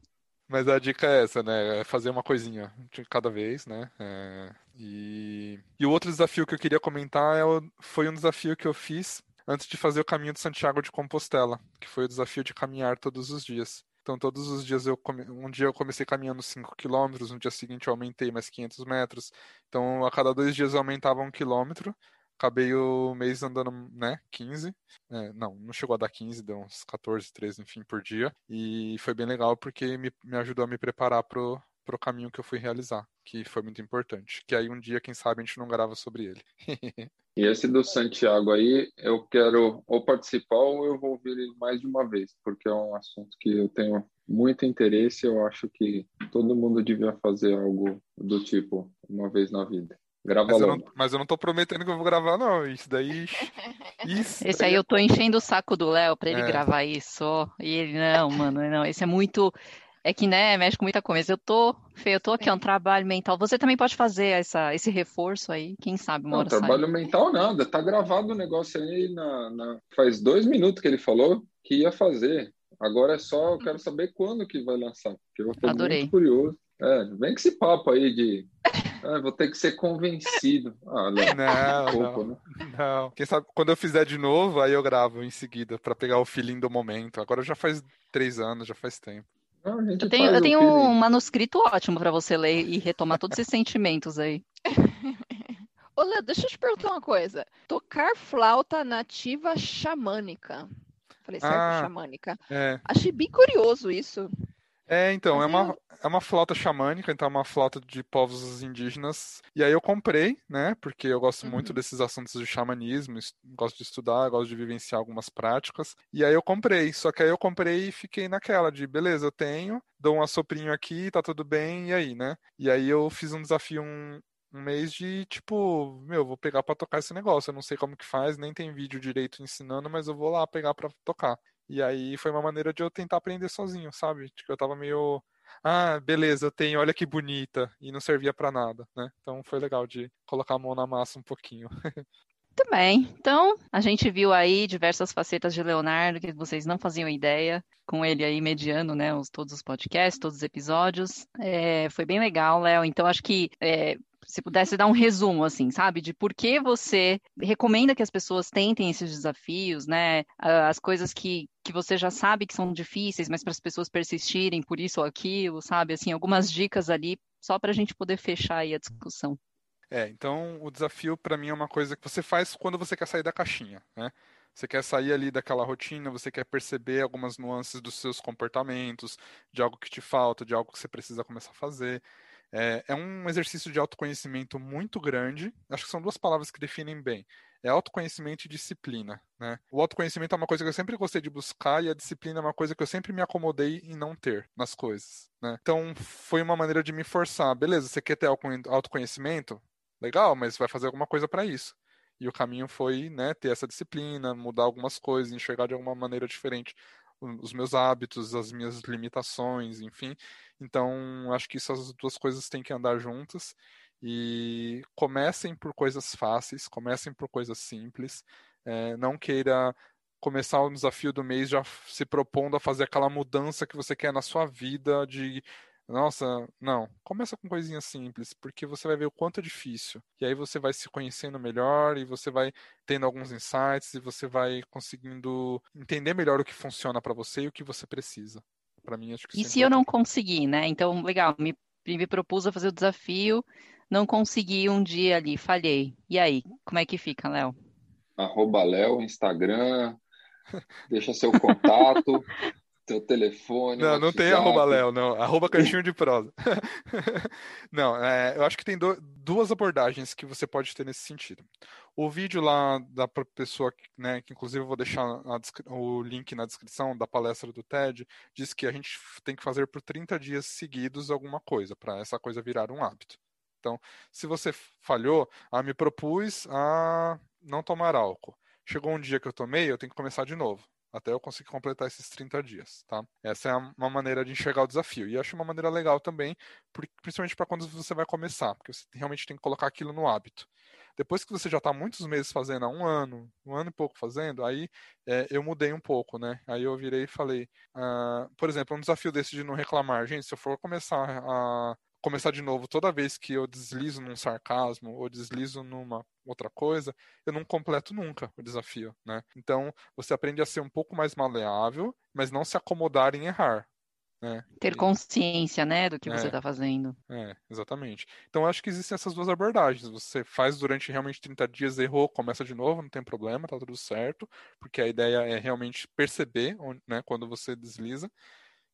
Mas a dica é essa, né? É fazer uma coisinha de cada vez, né? É... E... e o outro desafio que eu queria comentar é o... foi um desafio que eu fiz antes de fazer o caminho de Santiago de Compostela, que foi o desafio de caminhar todos os dias. Então, todos os dias eu come... um dia eu comecei caminhando 5 quilômetros, no dia seguinte eu aumentei mais 500 metros. Então, a cada dois dias eu aumentava um quilômetro acabei o mês andando, né, 15. É, não, não chegou a dar 15, deu uns 14, 13, enfim, por dia. E foi bem legal porque me, me ajudou a me preparar pro, pro caminho que eu fui realizar, que foi muito importante. Que aí um dia, quem sabe, a gente não grava sobre ele. e esse do Santiago aí, eu quero ou participar ou eu vou ouvir ele mais de uma vez, porque é um assunto que eu tenho muito interesse. Eu acho que todo mundo devia fazer algo do tipo uma vez na vida. Grava mas, logo. Eu não, mas eu não tô prometendo que eu vou gravar, não. Isso daí. Isso esse aí eu tô enchendo o saco do Léo pra ele é. gravar isso. E ele, não, mano, não. Esse é muito. É que, né, mexe com muita coisa. Eu tô, Fê, eu tô aqui, é um trabalho mental. Você também pode fazer essa, esse reforço aí, quem sabe, uma Não, trabalho sai. mental nada. Tá gravado o negócio aí na, na, Faz dois minutos que ele falou que ia fazer. Agora é só, eu quero saber quando que vai lançar. Porque eu tô Adorei. muito curioso. É, vem com esse papo aí de ah, vou ter que ser convencido. Ah, não, não, pouco, não, né? não. Quem sabe quando eu fizer de novo, aí eu gravo em seguida para pegar o feeling do momento. Agora já faz três anos, já faz tempo. Não, eu tenho, eu tenho um manuscrito ótimo para você ler e retomar todos esses sentimentos aí. Ô, Léo, deixa eu te perguntar uma coisa. Tocar flauta nativa xamânica. Falei certo? Ah, xamânica. É. Achei bem curioso isso. É, então, é uma, é uma flauta xamânica, então é uma flauta de povos indígenas. E aí eu comprei, né? Porque eu gosto uhum. muito desses assuntos de xamanismo, gosto de estudar, gosto de vivenciar algumas práticas. E aí eu comprei, só que aí eu comprei e fiquei naquela de, beleza, eu tenho, dou um assoprinho aqui, tá tudo bem, e aí, né? E aí eu fiz um desafio um, um mês de tipo, meu, vou pegar para tocar esse negócio. Eu não sei como que faz, nem tem vídeo direito ensinando, mas eu vou lá pegar para tocar. E aí foi uma maneira de eu tentar aprender sozinho, sabe? Tipo, eu tava meio. Ah, beleza, eu tenho, olha que bonita. E não servia para nada, né? Então foi legal de colocar a mão na massa um pouquinho. Muito bem. Então, a gente viu aí diversas facetas de Leonardo que vocês não faziam ideia, com ele aí mediando, né, os, todos os podcasts, todos os episódios. É, foi bem legal, Léo. Então, acho que é, se pudesse dar um resumo, assim, sabe, de por que você recomenda que as pessoas tentem esses desafios, né? As coisas que, que você já sabe que são difíceis, mas para as pessoas persistirem por isso ou aquilo, sabe? Assim, algumas dicas ali, só para a gente poder fechar aí a discussão. É, então o desafio para mim é uma coisa que você faz quando você quer sair da caixinha, né? Você quer sair ali daquela rotina, você quer perceber algumas nuances dos seus comportamentos, de algo que te falta, de algo que você precisa começar a fazer. É, é, um exercício de autoconhecimento muito grande. Acho que são duas palavras que definem bem. É autoconhecimento e disciplina. Né? O autoconhecimento é uma coisa que eu sempre gostei de buscar e a disciplina é uma coisa que eu sempre me acomodei em não ter nas coisas. Né? Então foi uma maneira de me forçar. Beleza, você quer ter autoconhecimento? Legal, mas vai fazer alguma coisa para isso. E o caminho foi né, ter essa disciplina, mudar algumas coisas, enxergar de alguma maneira diferente os meus hábitos, as minhas limitações, enfim. Então, acho que essas duas coisas têm que andar juntas. E comecem por coisas fáceis, comecem por coisas simples. É, não queira começar o desafio do mês já se propondo a fazer aquela mudança que você quer na sua vida de nossa, não. Começa com coisinhas simples, porque você vai ver o quanto é difícil. E aí você vai se conhecendo melhor e você vai tendo alguns insights e você vai conseguindo entender melhor o que funciona para você e o que você precisa. Para mim, acho que E se eu não conseguir, né? Então, legal, me, me propus a fazer o desafio, não consegui um dia ali, falhei. E aí, como é que fica, Léo? arroba Léo, Instagram, deixa seu contato, teu telefone. Não, não tem arroba Léo, não. Arroba cantinho de prosa. não, é, eu acho que tem do, duas abordagens que você pode ter nesse sentido. O vídeo lá da pessoa, né, que inclusive eu vou deixar o link na descrição da palestra do TED, diz que a gente tem que fazer por 30 dias seguidos alguma coisa, para essa coisa virar um hábito. Então, se você falhou, ah, me propus a não tomar álcool. Chegou um dia que eu tomei, eu tenho que começar de novo até eu conseguir completar esses 30 dias, tá? Essa é uma maneira de enxergar o desafio. E acho uma maneira legal também, principalmente para quando você vai começar, porque você realmente tem que colocar aquilo no hábito. Depois que você já está muitos meses fazendo, há um ano, um ano e pouco fazendo, aí é, eu mudei um pouco, né? Aí eu virei e falei, uh, por exemplo, um desafio desse de não reclamar. Gente, se eu for começar a começar de novo toda vez que eu deslizo num sarcasmo ou deslizo numa outra coisa, eu não completo nunca o desafio, né? Então, você aprende a ser um pouco mais maleável, mas não se acomodar em errar. Né? Ter consciência, né, do que é, você está fazendo. É, exatamente. Então, acho que existem essas duas abordagens. Você faz durante realmente 30 dias, errou, começa de novo, não tem problema, tá tudo certo, porque a ideia é realmente perceber né, quando você desliza.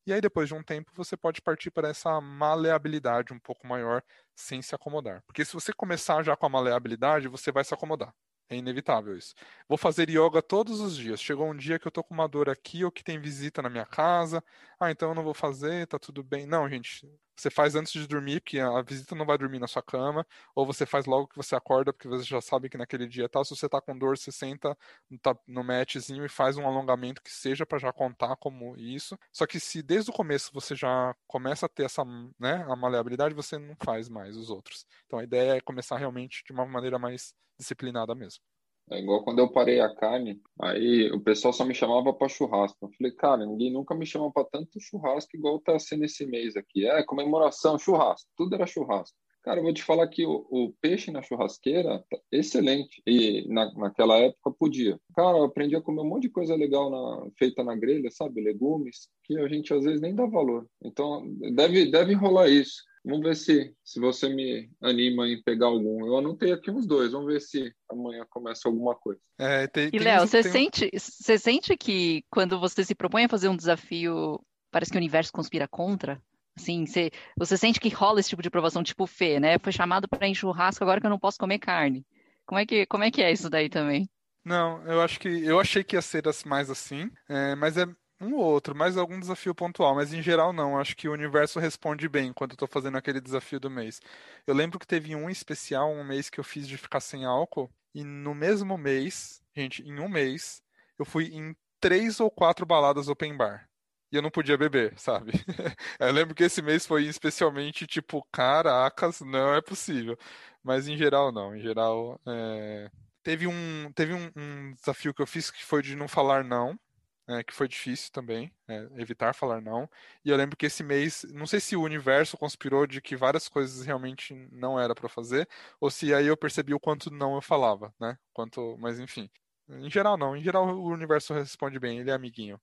E aí, depois de um tempo, você pode partir para essa maleabilidade um pouco maior sem se acomodar. Porque se você começar já com a maleabilidade, você vai se acomodar. É inevitável isso. Vou fazer yoga todos os dias. Chegou um dia que eu tô com uma dor aqui ou que tem visita na minha casa. Ah, então eu não vou fazer, tá tudo bem. Não, gente. Você faz antes de dormir, porque a visita não vai dormir na sua cama, ou você faz logo que você acorda, porque você já sabe que naquele dia tal. Se você tá com dor, você senta tá no matchzinho e faz um alongamento que seja para já contar como isso. Só que se desde o começo você já começa a ter essa, né, a maleabilidade, você não faz mais os outros. Então a ideia é começar realmente de uma maneira mais disciplinada mesmo. É igual quando eu parei a carne, aí o pessoal só me chamava para churrasco. Eu falei, cara, ninguém nunca me chamou para tanto churrasco igual tá sendo esse mês aqui. É comemoração, churrasco, tudo era churrasco. Cara, eu vou te falar que o, o peixe na churrasqueira tá excelente. E na, naquela época podia. Cara, eu aprendi a comer um monte de coisa legal na, feita na grelha, sabe? Legumes, que a gente às vezes nem dá valor. Então, deve, deve rolar isso. Vamos ver se, se você me anima em pegar algum. Eu anotei aqui uns dois. Vamos ver se amanhã começa alguma coisa. É, tem, e, Léo, você, tem... sente, você sente que quando você se propõe a fazer um desafio, parece que o universo conspira contra? Assim, você, você sente que rola esse tipo de provação, tipo Fê, né? Foi chamado para ir churrasco, agora que eu não posso comer carne. Como é que, como é, que é isso daí também? Não, eu acho que eu achei que ia ser mais assim, é, mas é um ou outro, mais algum desafio pontual, mas em geral não. Acho que o universo responde bem quando eu tô fazendo aquele desafio do mês. Eu lembro que teve um especial, um mês que eu fiz de ficar sem álcool, e no mesmo mês, gente, em um mês, eu fui em três ou quatro baladas open bar. E eu não podia beber, sabe? eu lembro que esse mês foi especialmente tipo, caracas, não é possível. Mas em geral, não. Em geral, é... teve, um, teve um, um desafio que eu fiz que foi de não falar não é, que foi difícil também, é, evitar falar não. E eu lembro que esse mês, não sei se o universo conspirou de que várias coisas realmente não era para fazer, ou se aí eu percebi o quanto não eu falava, né? Quanto, mas enfim, em geral não. Em geral o universo responde bem, ele é amiguinho.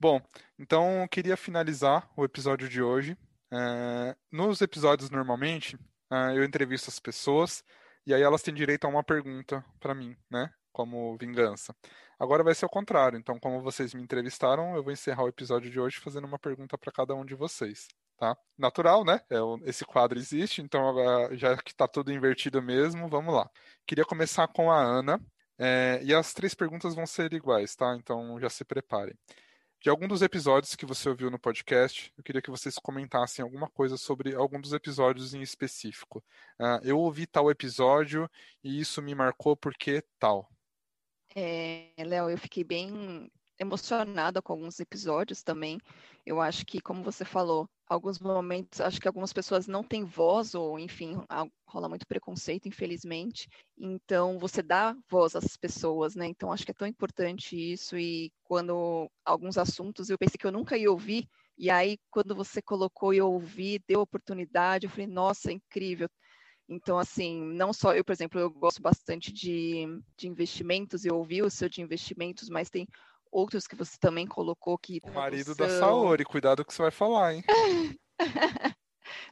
Bom, então eu queria finalizar o episódio de hoje. É, nos episódios normalmente é, eu entrevisto as pessoas e aí elas têm direito a uma pergunta para mim, né? Como vingança. Agora vai ser o contrário. Então, como vocês me entrevistaram, eu vou encerrar o episódio de hoje fazendo uma pergunta para cada um de vocês. Tá? Natural, né? É, esse quadro existe, então já que está tudo invertido mesmo, vamos lá. Queria começar com a Ana, é, e as três perguntas vão ser iguais, tá? Então já se preparem. De algum dos episódios que você ouviu no podcast, eu queria que vocês comentassem alguma coisa sobre algum dos episódios em específico. Uh, eu ouvi tal episódio e isso me marcou porque tal. É, Léo, eu fiquei bem emocionada com alguns episódios também. Eu acho que, como você falou, alguns momentos, acho que algumas pessoas não têm voz, ou enfim, rola muito preconceito, infelizmente. Então, você dá voz às pessoas, né? Então, acho que é tão importante isso. E quando alguns assuntos eu pensei que eu nunca ia ouvir, e aí, quando você colocou e eu ouvi, deu oportunidade, eu falei, nossa, incrível. Então, assim, não só eu, por exemplo, eu gosto bastante de, de investimentos, eu ouvi o seu de investimentos, mas tem outros que você também colocou que. O marido da Saori, cuidado com o que você vai falar, hein?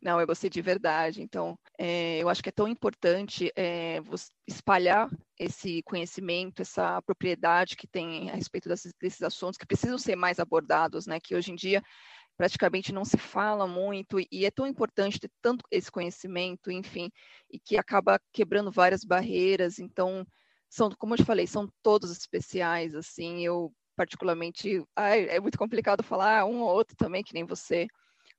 Não, eu gostei de verdade. Então, é, eu acho que é tão importante é, espalhar esse conhecimento, essa propriedade que tem a respeito desses, desses assuntos que precisam ser mais abordados, né? Que hoje em dia praticamente não se fala muito e é tão importante ter tanto esse conhecimento, enfim, e que acaba quebrando várias barreiras. Então, são, como eu te falei, são todos especiais, assim, eu particularmente, ai, é muito complicado falar um ou outro também, que nem você,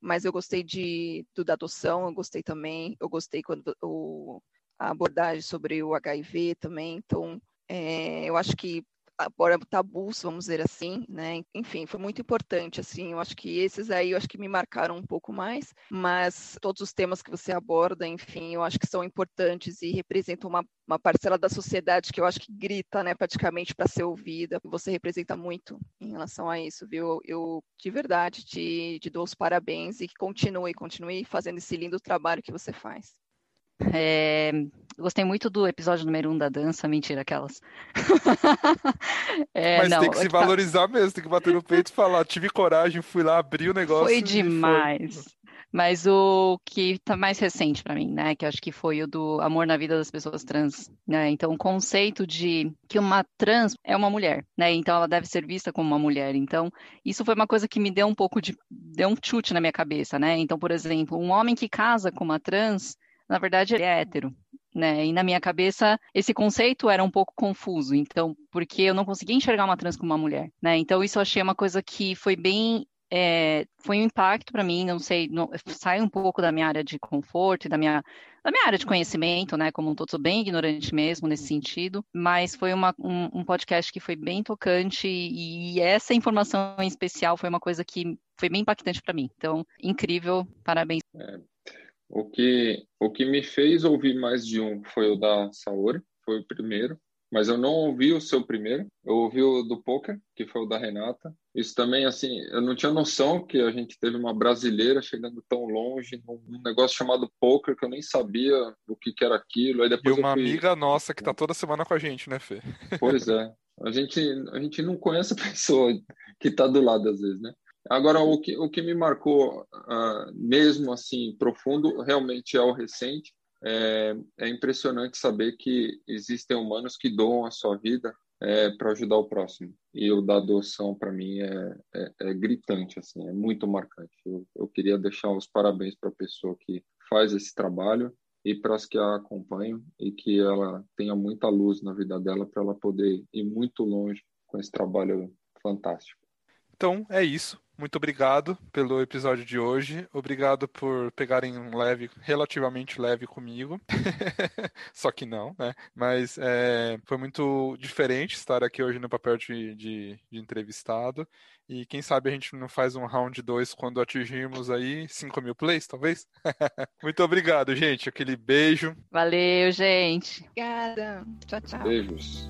mas eu gostei de do da adoção, eu gostei também, eu gostei quando o, a abordagem sobre o HIV também, então é, eu acho que agora tabus, vamos dizer assim, né? Enfim, foi muito importante, assim, eu acho que esses aí, eu acho que me marcaram um pouco mais, mas todos os temas que você aborda, enfim, eu acho que são importantes e representam uma, uma parcela da sociedade que eu acho que grita, né, praticamente para ser ouvida. Você representa muito em relação a isso, viu? Eu, de verdade, te, te dou os parabéns e que continue, continue fazendo esse lindo trabalho que você faz. É, gostei muito do episódio número um da dança, mentira, aquelas. é, Mas não, tem que se valorizar mesmo, tem que bater no peito e falar, tive coragem, fui lá, abri o negócio. Foi demais. Foi. Mas o que tá mais recente para mim, né, que acho que foi o do amor na vida das pessoas trans, né? Então, o conceito de que uma trans é uma mulher, né? Então, ela deve ser vista como uma mulher. Então, isso foi uma coisa que me deu um pouco de deu um chute na minha cabeça, né? Então, por exemplo, um homem que casa com uma trans na verdade ele é hétero. Né? E na minha cabeça esse conceito era um pouco confuso, então porque eu não conseguia enxergar uma trans como uma mulher, né? Então isso eu achei uma coisa que foi bem é, foi um impacto para mim, não sei, não, sai um pouco da minha área de conforto e da minha, da minha área de conhecimento, né? Como um todo, sou bem ignorante mesmo nesse sentido, mas foi uma, um, um, podcast que foi bem tocante e, essa informação em especial foi uma coisa que foi bem impactante para mim. Então, incrível, parabéns. É, o que, o que me fez ouvir mais de um foi o da Saori, foi o primeiro, mas eu não ouvi o seu primeiro, eu ouvi o do poker, que foi o da Renata. Isso também, assim, eu não tinha noção que a gente teve uma brasileira chegando tão longe num negócio chamado poker que eu nem sabia o que, que era aquilo. Aí depois e uma fui... amiga nossa que tá toda semana com a gente, né, Fê? Pois é. A gente, a gente não conhece a pessoa que tá do lado às vezes, né? Agora, o que, o que me marcou uh, mesmo assim profundo realmente é o recente. É, é, impressionante saber que existem humanos que doam a sua vida é, para ajudar o próximo. E o da adoção, para mim, é, é, é, gritante, assim, é muito marcante. Eu, eu queria deixar os parabéns para a pessoa que faz esse trabalho e para as que a acompanham e que ela tenha muita luz na vida dela para ela poder ir muito longe com esse trabalho fantástico. Então é isso. Muito obrigado pelo episódio de hoje. Obrigado por pegarem um leve, relativamente leve comigo. Só que não, né? Mas é, foi muito diferente estar aqui hoje no papel de, de, de entrevistado. E quem sabe a gente não faz um round 2 quando atingirmos aí 5 mil plays, talvez? muito obrigado, gente. Aquele beijo. Valeu, gente. Obrigada. Tchau, tchau. Beijos.